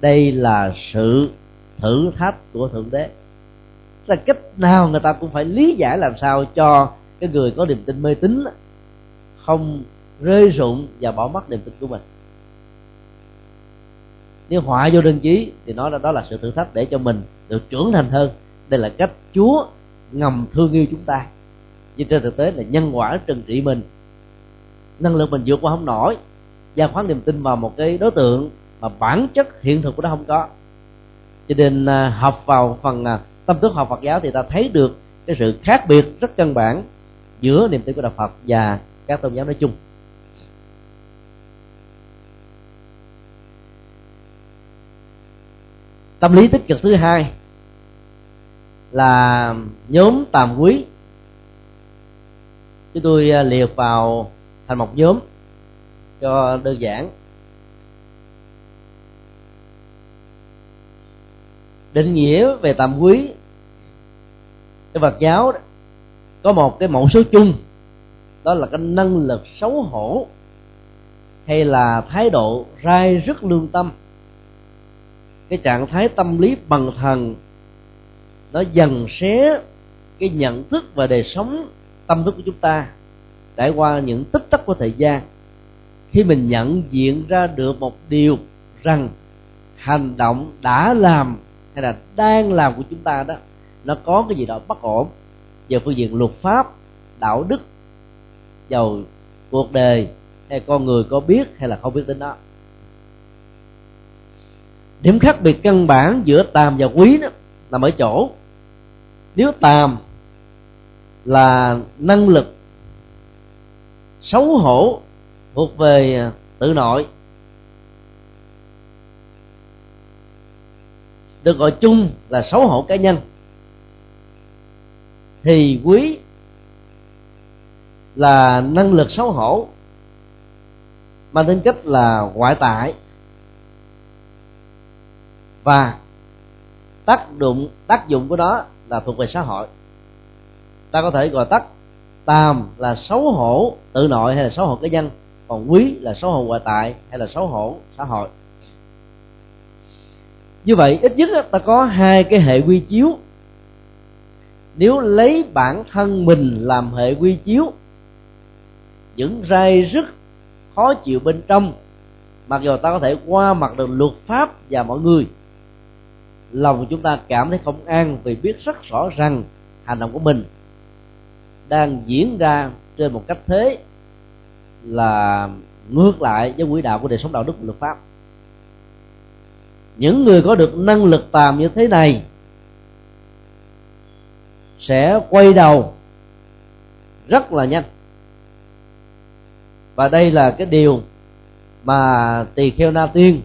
đây là sự thử thách của thượng đế. Là cách nào người ta cũng phải lý giải làm sao cho cái người có niềm tin mê tín không rơi rụng và bỏ mất niềm tin của mình nếu họa vô đơn chí thì nói là đó là sự thử thách để cho mình được trưởng thành hơn. Đây là cách chúa ngầm thương yêu chúng ta. Nhưng trên thực tế là nhân quả trừng trị mình. Năng lực mình vượt qua không nổi. Gia khoán niềm tin vào một cái đối tượng mà bản chất hiện thực của nó không có. Cho nên à, học vào phần à, tâm thức học Phật giáo thì ta thấy được cái sự khác biệt rất căn bản giữa niềm tin của đạo Phật và các tôn giáo nói chung. tâm lý tích cực thứ hai là nhóm tàm quý. Chúng tôi à, liệt vào thành một nhóm cho đơn giản. Định nghĩa về tàm quý, cái Phật giáo có một cái mẫu số chung, đó là cái năng lực xấu hổ hay là thái độ rai rất lương tâm cái trạng thái tâm lý bằng thần nó dần xé cái nhận thức và đời sống tâm thức của chúng ta trải qua những tích tắc của thời gian. Khi mình nhận diện ra được một điều rằng hành động đã làm hay là đang làm của chúng ta đó, nó có cái gì đó bất ổn. Về phương diện luật pháp, đạo đức, giàu cuộc đời hay con người có biết hay là không biết đến đó điểm khác biệt căn bản giữa tàm và quý đó nằm ở chỗ, nếu tàm là năng lực xấu hổ thuộc về à, tự nội, được gọi chung là xấu hổ cá nhân, thì quý là năng lực xấu hổ, mang tính cách là ngoại tại và tác dụng tác dụng của nó là thuộc về xã hội. Ta có thể gọi tắt tam là xấu hổ tự nội hay là xấu hổ cá nhân, còn quý là xấu hổ ngoại tại hay là xấu hổ xã hội. Như vậy, ít nhất ta có hai cái hệ quy chiếu. Nếu lấy bản thân mình làm hệ quy chiếu, những rai rất khó chịu bên trong, mặc dù ta có thể qua mặt được luật pháp và mọi người lòng chúng ta cảm thấy không an vì biết rất rõ rằng hành động của mình đang diễn ra trên một cách thế là ngược lại với quỹ đạo của đời sống đạo đức và luật pháp. Những người có được năng lực tàm như thế này sẽ quay đầu rất là nhanh. Và đây là cái điều mà tỳ kheo na tiên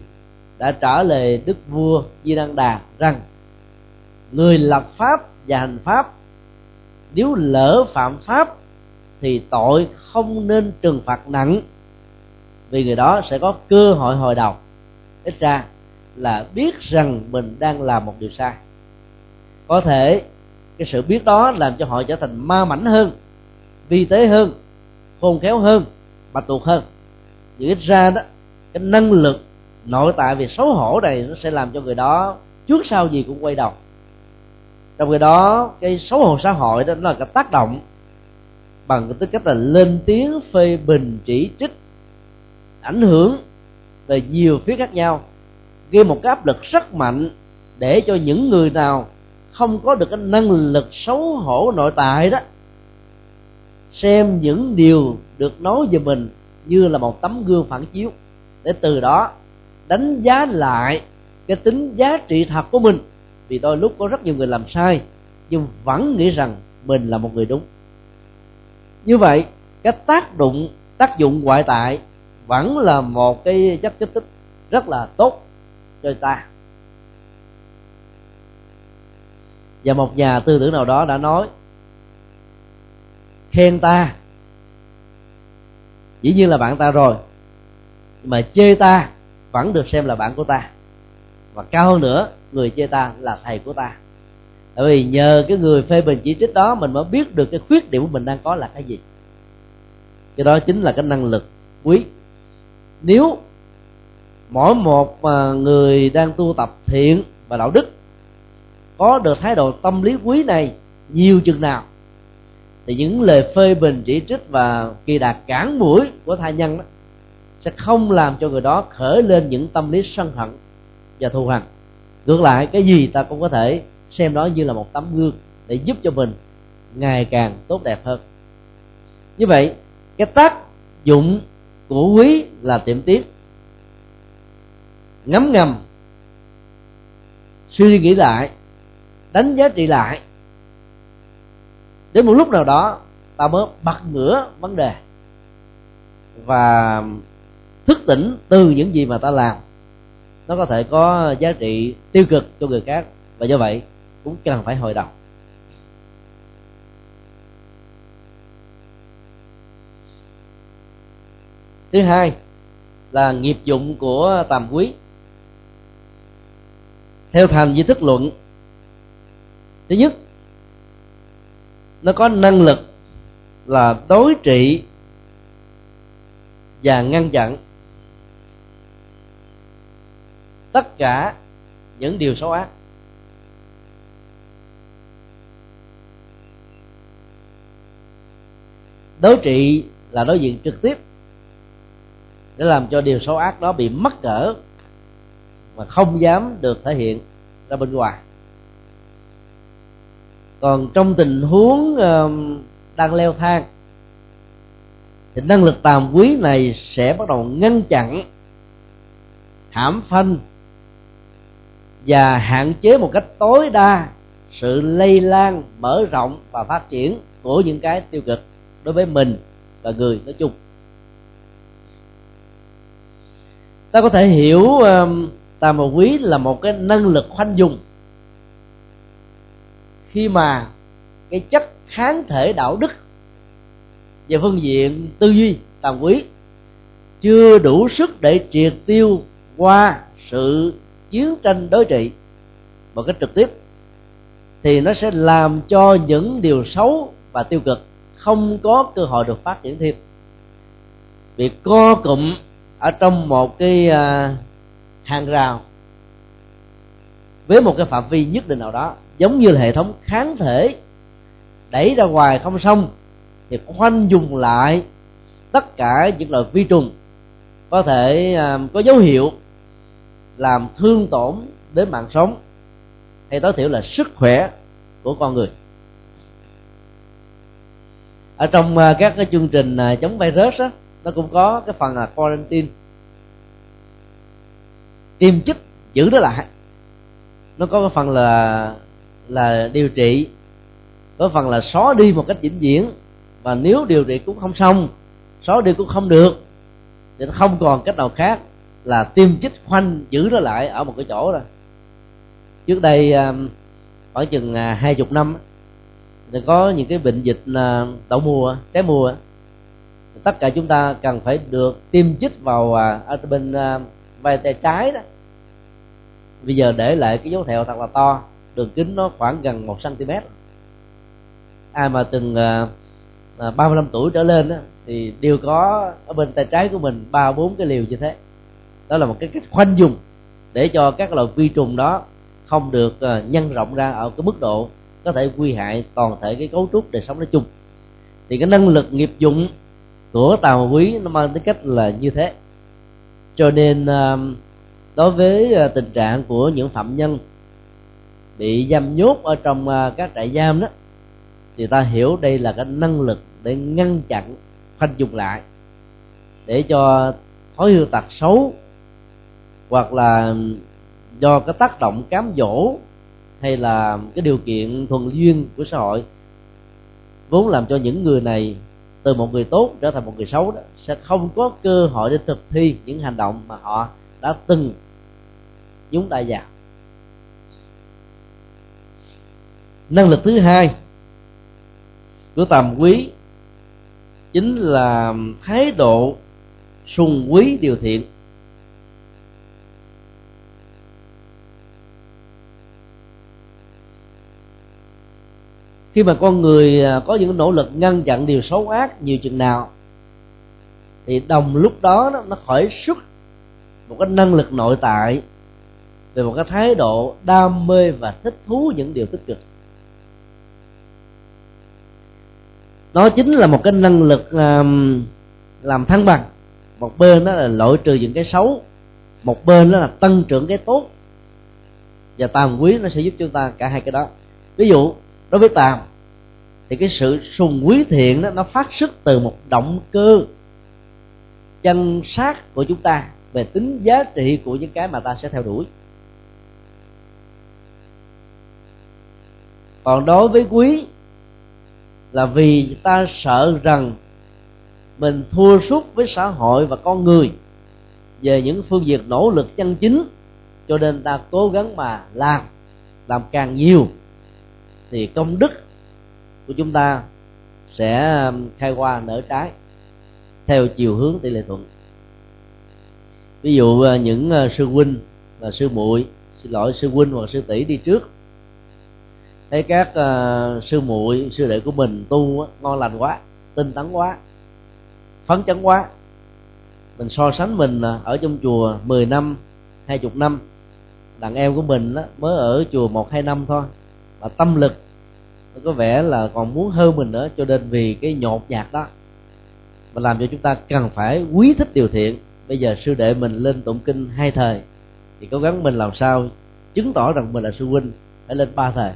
đã trả lời đức vua di đăng đà rằng, người lập pháp và hành pháp, nếu lỡ phạm pháp thì tội không nên trừng phạt nặng, vì người đó sẽ có cơ hội hồi đầu. Ít ra là biết rằng mình đang làm một điều sai. Có thể cái sự biết đó làm cho họ trở thành ma mảnh hơn, vi tế hơn, khôn khéo hơn, bạch tuộc hơn. Nhưng ít ra đó, cái năng lực nội tại vì xấu hổ này nó sẽ làm cho người đó trước sau gì cũng quay đầu. Trong khi đó, cái xấu hổ xã hội đó, nó là cái tác động bằng cái tư cách là lên tiếng, phê bình, chỉ trích, ảnh hưởng về nhiều phía khác nhau, gây một cái áp lực rất mạnh để cho những người nào không có được cái năng lực xấu hổ nội tại đó xem những điều được nói về mình như là một tấm gương phản chiếu để từ đó đánh giá lại cái tính giá trị thật của mình. Vì đôi lúc có rất nhiều người làm sai, nhưng vẫn nghĩ rằng mình là một người đúng. Như vậy, cái tác dụng tác dụng ngoại tại vẫn là một cái chất kích thích rất là tốt cho ta. Và một nhà tư tưởng nào đó đã nói, khen ta, dĩ nhiên là bạn ta rồi mà chê ta vẫn được xem là bạn của ta. Và cao hơn nữa, người chê ta là thầy của ta. Tại vì nhờ cái người phê bình chỉ trích đó, mình mới biết được cái khuyết điểm của mình đang có là cái gì. Cái đó chính là cái năng lực quý. Nếu mỗi một à, người đang tu tập thiện và đạo đức có được thái độ tâm lý quý này nhiều chừng nào, thì những lời phê bình, chỉ trích và kỳ đạt cản mũi của tha nhân đó sẽ không làm cho người đó khởi lên những tâm lý sân hận và thù hằn. Ngược lại, cái gì ta cũng có thể xem đó như là một tấm gương để giúp cho mình ngày càng tốt đẹp hơn. Như vậy, cái tác dụng của quý là tiệm tiến. Ngấm ngầm, suy nghĩ lại, đánh giá trị lại. Đến một lúc nào đó, ta mới bật ngửa vấn đề và thức tỉnh từ những gì mà ta làm. Nó có thể có giá trị tiêu cực cho người khác, và do vậy cũng cần phải hồi đầu thứ hai là nghiệp dụng của tàm quý. Theo thành di thức luận, thứ nhất, nó có năng lực là đối trị và ngăn chặn tất cả những điều xấu ác. Đối trị là đối diện trực tiếp để làm cho điều xấu ác đó bị mất cỡ mà không dám được thể hiện ra bên ngoài. Còn trong tình huống đang leo thang thì năng lực tàm quý này sẽ bắt đầu ngăn chặn hãm phanh và hạn chế một cách tối đa sự lây lan, mở rộng và phát triển của những cái tiêu cực đối với mình và người nói chung. Ta có thể hiểu tà màu quý là một cái năng lực khoanh dùng khi mà cái chất kháng thể đạo đức về phương diện tư duy tàm quý chưa đủ sức để triệt tiêu qua sự chiến tranh đối trị. Một cách trực tiếp, thì nó sẽ làm cho những điều xấu và tiêu cực không có cơ hội được phát triển thêm. Việc co cụm ở trong một cái à, hàng rào với một cái phạm vi nhất định nào đó, giống như là hệ thống kháng thể đẩy ra ngoài không xong, thì khoanh dùng lại tất cả những loại vi trùng có thể à, có dấu hiệu làm thương tổn đến mạng sống, hay tối thiểu là sức khỏe của con người. Ở trong à, các cái chương trình à, chống virus á, nó cũng có cái phần là quarantine. Tiêm chích giữ nó lại. Nó có cái phần là là điều trị, có phần là xóa đi một cách vĩnh viễn, và nếu điều trị cũng không xong, xóa đi cũng không được, thì nó không còn cách nào khác là tiêm chích khoanh giữ nó lại ở một cái chỗ rồi. Trước đây um, khoảng chừng à, hai chục năm thì có những cái bệnh dịch à, đậu mùa trái mùa. Tất cả chúng ta cần phải được tiêm chích vào à, ở bên vai tay trái đó. Bây giờ để lại cái dấu thẹo thật là to đường kính nó khoảng gần một cm ai mà từng ba mươi lăm tuổi trở lên đó, thì đều có ở bên tay trái của mình ba bốn cái liều như thế đó là một cái cách khoanh dùng để cho các loại vi trùng đó không được ờ, nhân rộng ra ở cái mức độ có thể nguy hại toàn thể cái cấu trúc đời sống nói chung. Thì cái năng lực nghiệp dụng của tàu quý nó mang tính cách là như thế. Cho nên ờ, đối với ờ, tình trạng của những phạm nhân bị giam nhốt ở trong các trại giam đó, thì ta hiểu đây là cái năng lực để ngăn chặn, khoanh dùng lại, để cho thói hư tật xấu hoặc là do cái tác động cám dỗ hay là cái điều kiện thuần duyên của xã hội, vốn làm cho những người này từ một người tốt trở thành một người xấu đó, sẽ không có cơ hội để thực thi những hành động mà họ đã từng nhúng tay vào. Năng lực thứ hai của tầm quý chính là thái độ sùng quý điều thiện. Khi mà con người à, có những nỗ lực ngăn chặn điều xấu ác nhiều chừng nào thì đồng lúc đó nó khởi xuất một cái năng lực nội tại về một cái thái độ đam mê và thích thú những điều tích cực. Nó chính là một cái năng lực làm, làm thăng bằng. Một bên đó là loại trừ những cái xấu một bên đó là tăng trưởng cái tốt. Và tàm quý nó sẽ giúp chúng ta cả hai cái đó. Ví dụ đối với tàm thì cái sự sùng quý thiện đó, nó phát xuất từ một động cơ chân sát của chúng ta về tính giá trị của những cái mà ta sẽ theo đuổi. Còn đối với quý là vì ta sợ rằng mình thua sút với xã hội và con người về những phương diện nỗ lực chân chính, cho nên ta cố gắng mà làm làm càng nhiều thì công đức của chúng ta sẽ um, khai hoa nở trái theo chiều hướng tỷ lệ thuận. Ví dụ uh, những uh, sư huynh và sư muội xin lỗi sư huynh hoặc sư tỷ đi trước. Thấy các uh, sư muội sư đệ của mình tu ngon lành quá tinh tấn quá phấn chấn quá mình so sánh mình à, ở trong chùa 10 năm hai chục năm đàn em của mình mới ở chùa một hai năm thôi mà tâm lực có vẻ là còn muốn hơn mình nữa, cho nên vì cái nhột nhạt đó mà làm cho chúng ta cần phải quý thích điều thiện. Bây giờ sư đệ mình lên tụng kinh hai thời, thì cố gắng mình làm sao chứng tỏ rằng mình là sư huynh, phải lên ba thời.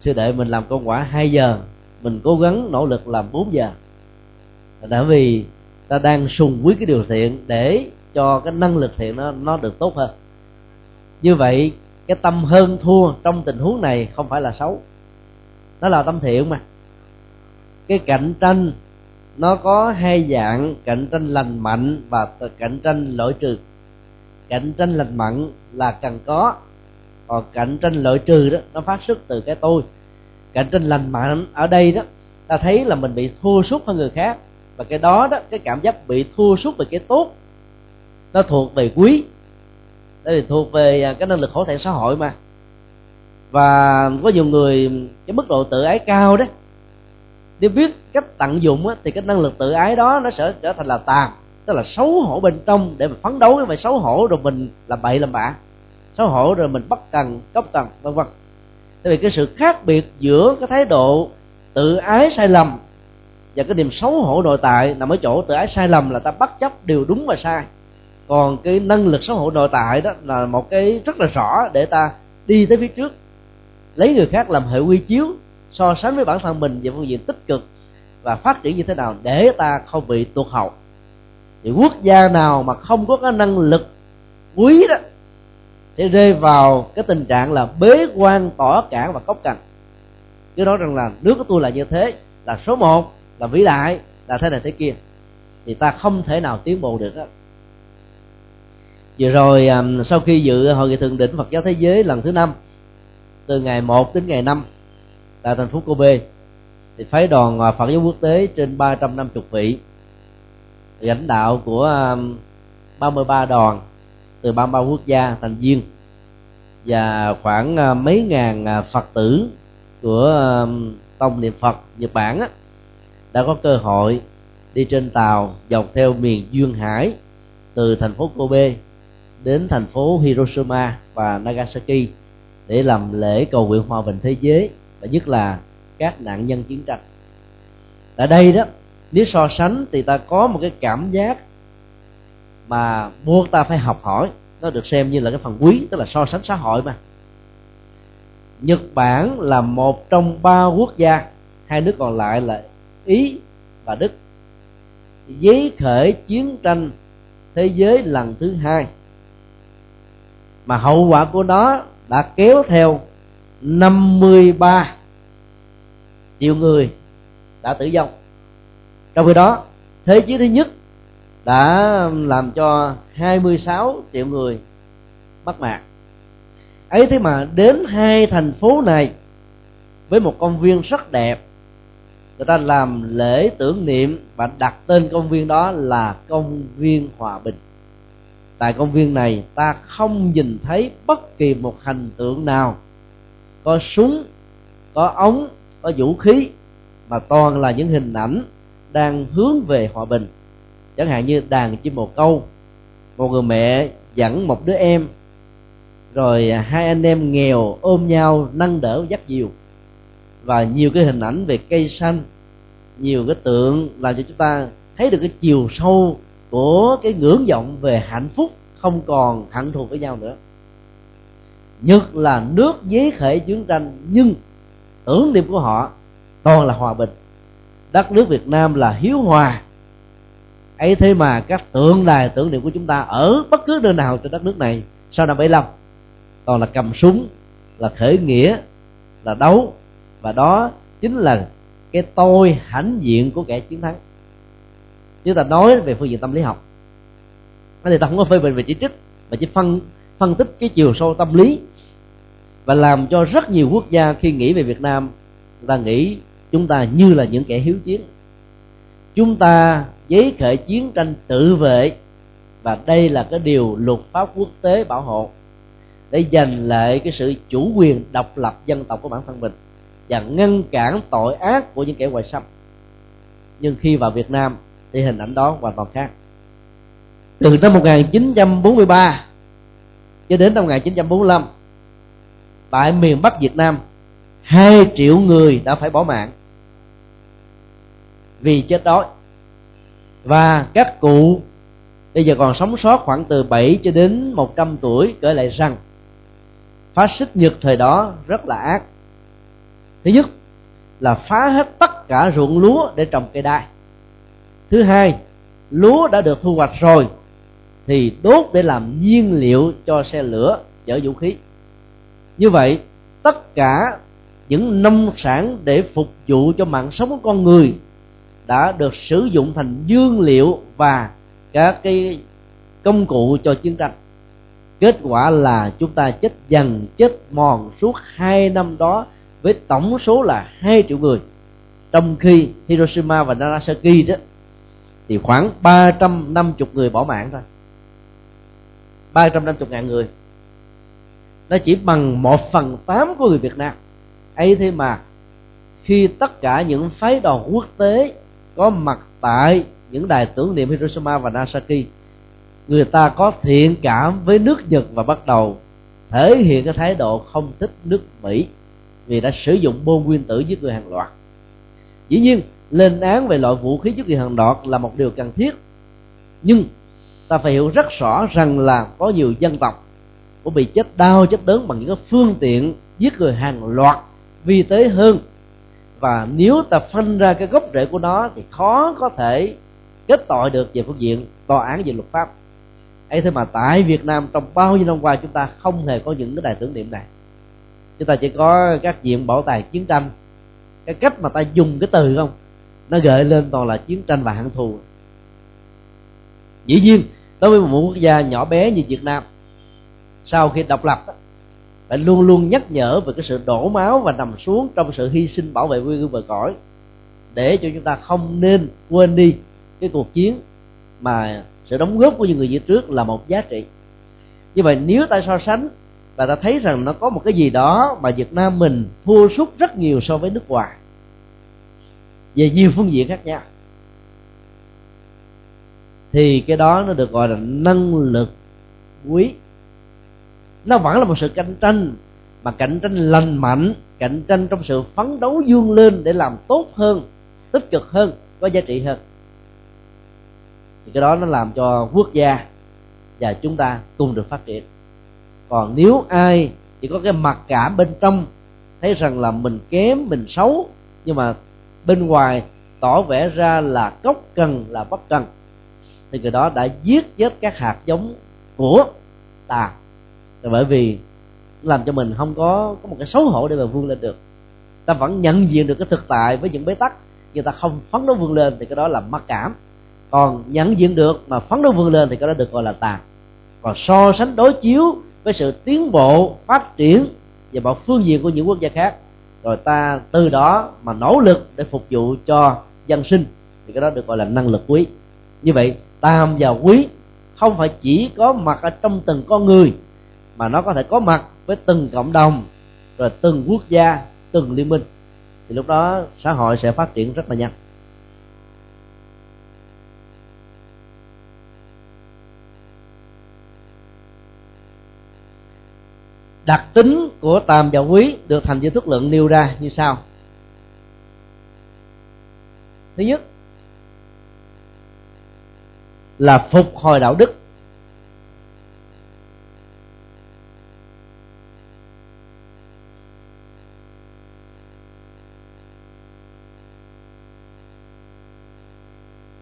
Sư đệ mình làm công quả hai giờ, mình cố gắng nỗ lực làm bốn giờ. Đã vì ta đang sùng quý cái điều thiện để cho cái năng lực thiện nó nó được tốt hơn. Như vậy, cái tâm hơn thua trong tình huống này không phải là xấu nó là tâm thiện mà. Cái cạnh tranh, nó có hai dạng, cạnh tranh lành mạnh và cạnh tranh loại trừ. Cạnh tranh lành mạnh là cần có, còn cạnh tranh loại trừ đó, nó phát xuất từ cái tôi. Cạnh tranh lành mạnh ở đây đó, ta thấy là mình bị thua sút hơn người khác, và cái đó đó, cái cảm giác bị thua sút về cái tốt, nó thuộc về quý. Đây thuộc về à, cái năng lực hỗ trợ xã hội mà và có nhiều người cái mức độ tự ái cao đó nếu biết cách tận dụng á, thì cái năng lực tự ái đó nó sẽ trở thành là tàn. Tức là xấu hổ bên trong để mà phấn đấu với xấu hổ rồi mình làm bậy làm bạ. Xấu hổ rồi mình bất cần cốc cần vân vân. Tại vì cái sự khác biệt giữa cái thái độ tự ái sai lầm và cái niềm xấu hổ nội tại nằm ở chỗ tự ái sai lầm là ta bất chấp điều đúng và sai. Còn cái năng lực xấu hổ nội tại đó là một cái rất là rõ để ta đi tới phía trước lấy người khác làm hệ quy chiếu, so sánh với bản thân mình về phương diện tích cực và phát triển như thế nào để ta không bị tuột hậu thì quốc gia nào mà không có cái năng lực quý đó, sẽ rơi vào cái tình trạng là bế quan, tỏ cản và cốc cằn cứ nói rằng là nước của tôi là như thế, là số một, là vĩ đại, là thế này thế kia, thì ta không thể nào tiến bộ được đó. vừa rồi um, sau khi dự hội nghị thượng đỉnh Phật giáo thế giới lần thứ năm từ ngày 1 đến ngày 5 tại thành phố Kobe thì phái đoàn phản Phật giáo quốc tế trên 350 vị lãnh đạo của 33 đoàn từ 33 quốc gia thành viên và khoảng à, mấy ngàn à, Phật tử của tông niệm Phật Nhật Bản đã có cơ hội đi trên tàu dọc theo miền duyên hải từ thành phố Kobe đến thành phố Hiroshima và Nagasaki để làm lễ cầu nguyện hòa bình thế giới, và nhất là các nạn nhân chiến tranh. Tại đây đó, nếu so sánh thì ta có một cái cảm giác mà buộc ta phải học hỏi. Nó được xem như là cái phần quý, tức là so sánh xã hội mà. Nhật Bản là một trong ba quốc gia, hai nước còn lại là Ý và Đức. Giấy khởi chiến tranh thế giới lần thứ hai. Mà hậu quả của nó đã kéo theo 53 triệu người đã tử vong. Trong khi đó, thế chiến thứ nhất đã làm cho 26 triệu người mất mạng. Ấy thế mà đến hai thành phố này với một công viên rất đẹp, người ta làm lễ tưởng niệm và đặt tên công viên đó là công viên hòa bình tại công viên này, ta không nhìn thấy bất kỳ một hình tượng nào. Có súng, có ống, có vũ khí, mà toàn là những hình ảnh đang hướng về hòa bình. Chẳng hạn như đàn chim bồ câu, một người mẹ dẫn một đứa em, rồi hai anh em nghèo ôm nhau nâng đỡ dắt dìu. Và nhiều cái hình ảnh về cây xanh, nhiều cái tượng làm cho chúng ta thấy được cái chiều sâu của cái ngưỡng vọng về hạnh phúc không còn hận thù với nhau nữa. Nhật là nước giấy khởi chiến tranh, nhưng tưởng niệm của họ toàn là hòa bình. Đất nước Việt Nam là hiếu hòa. Ấy thế mà các tượng đài tưởng niệm của chúng ta ở bất cứ nơi nào trên đất nước này, sau năm 75 toàn là cầm súng, là khởi nghĩa, là đấu. Và đó chính là cái tôi hãnh diện của kẻ chiến thắng chúng ta nói về phương diện tâm lý học. Thì ta không có phê bình về chỉ trích, mà chỉ phân phân tích cái chiều sâu tâm lý và làm cho rất nhiều quốc gia khi nghĩ về Việt Nam, người ta nghĩ chúng ta như là những kẻ hiếu chiến. Chúng ta giấy khởi chiến tranh tự vệ và đây là cái điều luật pháp quốc tế bảo hộ để giành lại cái sự chủ quyền độc lập dân tộc của bản thân mình và ngăn cản tội ác của những kẻ ngoại xâm. Nhưng khi vào Việt Nam thì hình ảnh đó hoàn toàn khác. Từ năm 1943 cho đến năm 1945 tại miền Bắc Việt Nam, hai triệu người đã phải bỏ mạng vì chết đói. Và các cụ bây giờ còn sống sót khoảng từ 7 cho đến 100 tuổi, kể lại rằng phát xít nhật thời đó rất là ác. Thứ nhất là phá hết tất cả ruộng lúa để trồng cây đai thứ hai, lúa đã được thu hoạch rồi, thì đốt để làm nhiên liệu cho xe lửa chở vũ khí. Như vậy, tất cả những nông sản để phục vụ cho mạng sống của con người đã được sử dụng thành dương liệu và các cái công cụ cho chiến tranh. Kết quả là chúng ta chết dần, chết mòn suốt hai năm đó với tổng số là hai triệu người. Trong khi Hiroshima và Nagasaki đó thì khoảng ba trăm năm chục người bỏ mạng thôi. ba trăm năm chục ngàn người. Nó chỉ bằng một phần tám của người Việt Nam. Ấy thế mà, khi tất cả những phái đoàn quốc tế có mặt tại những đài tưởng niệm Hiroshima và Nagasaki, người ta có thiện cảm với nước Nhật và bắt đầu thể hiện cái thái độ không thích nước Mỹ vì đã sử dụng bom nguyên tử giết người hàng loạt. Dĩ nhiên lên án về loại vũ khí giết người hàng loạt là một điều cần thiết. Nhưng ta phải hiểu rất rõ rằng là có nhiều dân tộc cũng bị chết đau, chết đớn bằng những cái phương tiện giết người hàng loạt vi tế hơn. Và nếu ta phân ra cái gốc rễ của nó thì khó có thể kết tội được về phương diện tòa án về luật pháp. Ấy thế mà tại Việt Nam trong bao nhiêu năm qua chúng ta không hề có những cái đài tưởng niệm này. Chúng ta chỉ có các diện bảo tàng chiến tranh, cái cách mà ta dùng cái từ không? Nó gợi lên toàn là chiến tranh và hận thù. Dĩ nhiên, đối với một quốc gia nhỏ bé như Việt Nam, sau khi độc lập, phải luôn luôn nhắc nhở về cái sự đổ máu và nằm xuống trong sự hy sinh bảo vệ quê hương bờ cõi, để cho chúng ta không nên quên đi cái cuộc chiến mà sự đóng góp của những người đi trước là một giá trị. Như vậy, nếu ta so sánh và ta thấy rằng nó có một cái gì đó mà Việt Nam mình thua sút rất nhiều so với nước ngoài về nhiều phương diện khác nhau. Thì cái đó nó được gọi là năng lực quý. Nó vẫn là một sự cạnh tranh, mà cạnh tranh lành mạnh, cạnh tranh trong sự phấn đấu vươn lên để làm tốt hơn, tích cực hơn, có giá trị hơn. Thì cái đó nó làm cho quốc gia và chúng ta cùng được phát triển. Còn nếu ai chỉ có cái mặc cảm bên trong, thấy rằng là mình kém, mình xấu, nhưng mà bên ngoài tỏ vẻ ra là cốc cần là bất cần. Thì người đó đã giết chết các hạt giống của tà bởi vì làm cho mình không có có một cái xấu hổ để mà vươn lên được. Ta vẫn nhận diện được cái thực tại với những bế tắc. Nhưng ta không phấn đấu vươn lên thì cái đó là mặc cảm. Còn nhận diện được mà phấn đấu vươn lên thì cái đó được gọi là tà. Còn so sánh đối chiếu với sự tiến bộ, phát triển và mọi phương diện của những quốc gia khác rồi ta từ đó mà nỗ lực để phục vụ cho dân sinh, thì cái đó được gọi là năng lực quý. Như vậy, tam và quý không phải chỉ có mặt ở trong từng con người, mà nó có thể có mặt với từng cộng đồng, rồi từng quốc gia, từng liên minh. Thì lúc đó xã hội sẽ phát triển rất là nhanh. Đặc tính của tam và quý được thành giới thức lượng nêu ra như sau. Thứ nhất là phục hồi đạo đức.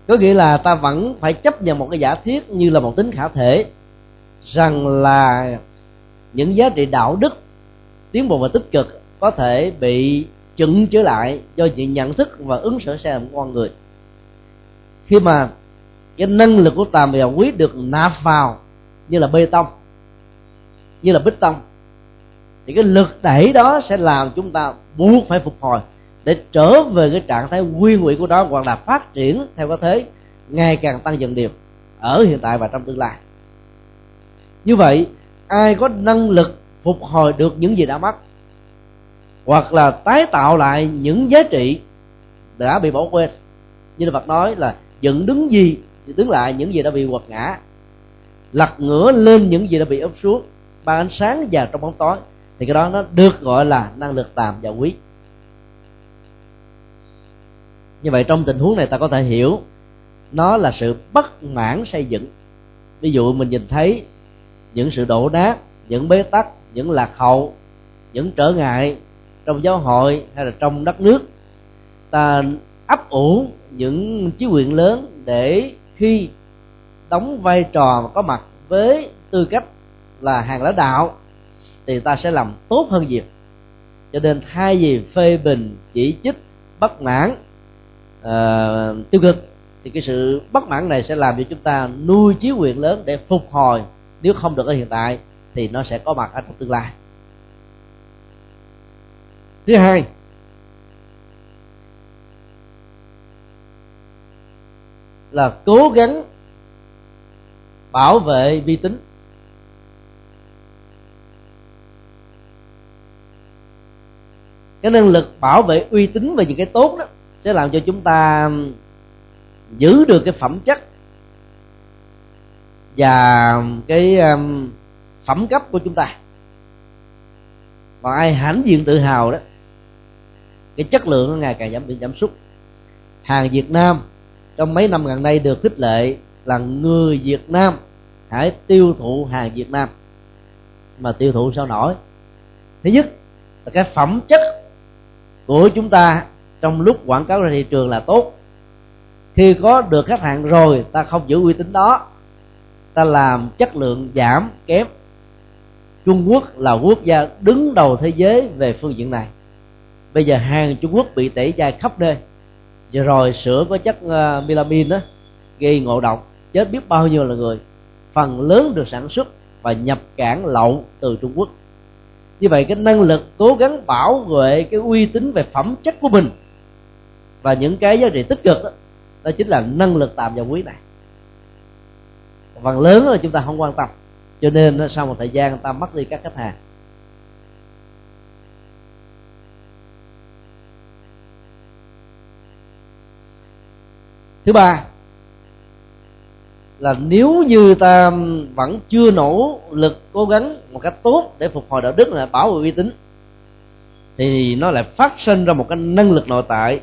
Có nghĩa là ta vẫn phải chấp nhận một cái giả thiết như là một tính khả thể rằng là những giá trị đạo đức, tiến bộ và tích cực có thể bị chững trở lại do những nhận thức và ứng xử sai lầm của con người. Khi mà cái năng lực của tàm và quý được nạp vào như là bê tông, như là bích tông, thì cái lực đẩy đó sẽ làm chúng ta buộc phải phục hồi để trở về cái trạng thái nguyên nguyện của nó hoặc là phát triển theo cái thế ngày càng tăng dần đều ở hiện tại và trong tương lai. Như vậy ai có năng lực phục hồi được những gì đã mất? Hoặc là tái tạo lại những giá trị đã bị bỏ quên? Như là Phật nói là dựng đứng gì thì đứng lại, những gì đã bị quật ngã. Lật ngửa lên những gì đã bị ấp xuống ban ánh sáng vào trong bóng tối. Thì cái đó nó được gọi là năng lực tàm và quý. Như vậy trong tình huống này ta có thể hiểu, nó là sự bất mãn xây dựng. Ví dụ mình nhìn thấy những sự đổ nát những bế tắc những lạc hậu những trở ngại trong giáo hội hay là trong đất nước ta ấp ủ những chí quyền lớn để khi đóng vai trò có mặt với tư cách là hàng lãnh đạo thì ta sẽ làm tốt hơn nhiều. Cho nên thay vì phê bình chỉ trích bất mãn uh, tiêu cực thì cái sự bất mãn này sẽ làm cho chúng ta nuôi chí quyền lớn để phục hồi nếu không được ở hiện tại, thì nó sẽ có mặt ở trong tương lai. Thứ hai, là cố gắng bảo vệ vi tính. Cái năng lực bảo vệ uy tín và những cái tốt đó sẽ làm cho chúng ta giữ được cái phẩm chất và cái um, phẩm cấp của chúng ta. Còn ai hãnh diện tự hào đó cái chất lượng nó ngày càng giảm bị giảm sút. Hàng Việt Nam trong mấy năm gần đây được khích lệ là người Việt Nam hãy tiêu thụ hàng Việt Nam. Mà tiêu thụ sao nổi? Thứ nhất là cái phẩm chất của chúng ta trong lúc quảng cáo ra thị trường là tốt. Khi có được khách hàng rồi ta không giữ uy tín đó ta làm chất lượng giảm kém. Trung Quốc là quốc gia đứng đầu thế giới về phương diện này. Bây giờ hàng Trung Quốc bị tẩy chay khắp nơi. Vừa rồi sữa có chất ờ, uh, đó gây ngộ độc chết biết bao nhiêu là người. Phần lớn được sản xuất và nhập cảng lậu từ Trung Quốc. Như vậy cái năng lực cố gắng bảo vệ cái uy tín về phẩm chất của mình và những cái giá trị tích cực đó, đó chính là năng lực tạm và quý này phần lớn là chúng ta không quan tâm. Cho nên sau một thời gian người ta mất đi các khách hàng. Thứ ba là nếu như ta vẫn chưa nỗ lực cố gắng một cách tốt để phục hồi đạo đức là bảo vệ uy tín, thì nó lại phát sinh ra một cái năng lực nội tại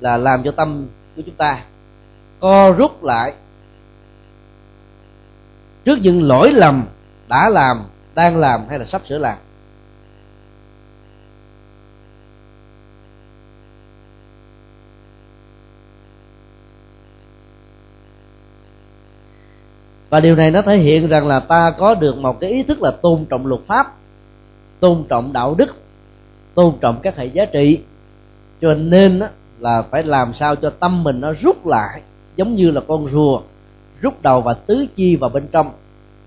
là làm cho tâm của chúng ta co rút lại trước những lỗi lầm đã làm, đang làm hay là sắp sửa làm. Và điều này nó thể hiện rằng là ta có được một cái ý thức là tôn trọng luật pháp, tôn trọng đạo đức, tôn trọng các hệ giá trị. Cho nên là phải làm sao cho tâm mình nó rút lại, giống như là con rùa rút đầu và tứ chi vào bên trong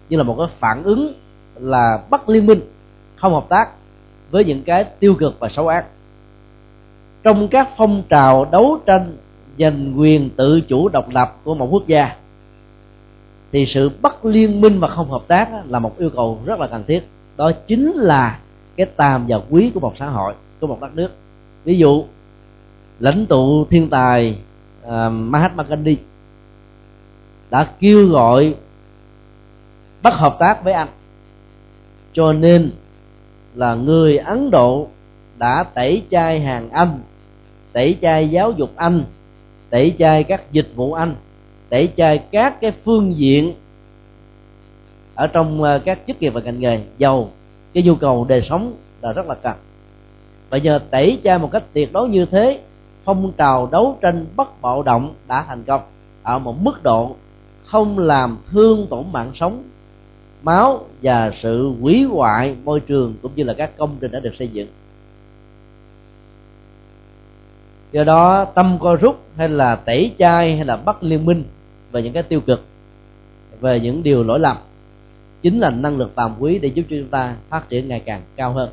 như là một cái phản ứng là bất liên minh không hợp tác với những cái tiêu cực và xấu ác. Trong các phong trào đấu tranh giành quyền tự chủ độc lập của một quốc gia thì sự bất liên minh và không hợp tác là một yêu cầu rất là cần thiết. Đó chính là cái tàm và quý của một xã hội của một đất nước. Ví dụ lãnh tụ thiên tài uh, Mahatma Gandhi đã kêu gọi bắt hợp tác với anh. Cho nên là người ấn độ đã tẩy chay hàng anh, tẩy chay giáo dục anh, tẩy chay các dịch vụ anh, tẩy chay các cái phương diện ở trong ờ, các chức nghiệp và ngành nghề. Giàu, cái nhu cầu đời sống là rất là cần. Và nhờ tẩy chay một cách tuyệt đối như thế, phong trào đấu tranh bất bạo động đã thành công ở một mức độ không làm thương tổn mạng sống, máu và sự hủy hoại môi trường cũng như là các công trình đã được xây dựng. Do đó, tâm co rút hay là tẩy chay hay là bắt liên minh về những cái tiêu cực, về những điều lỗi lầm chính là năng lực tàm quý để giúp cho chúng ta phát triển ngày càng cao hơn.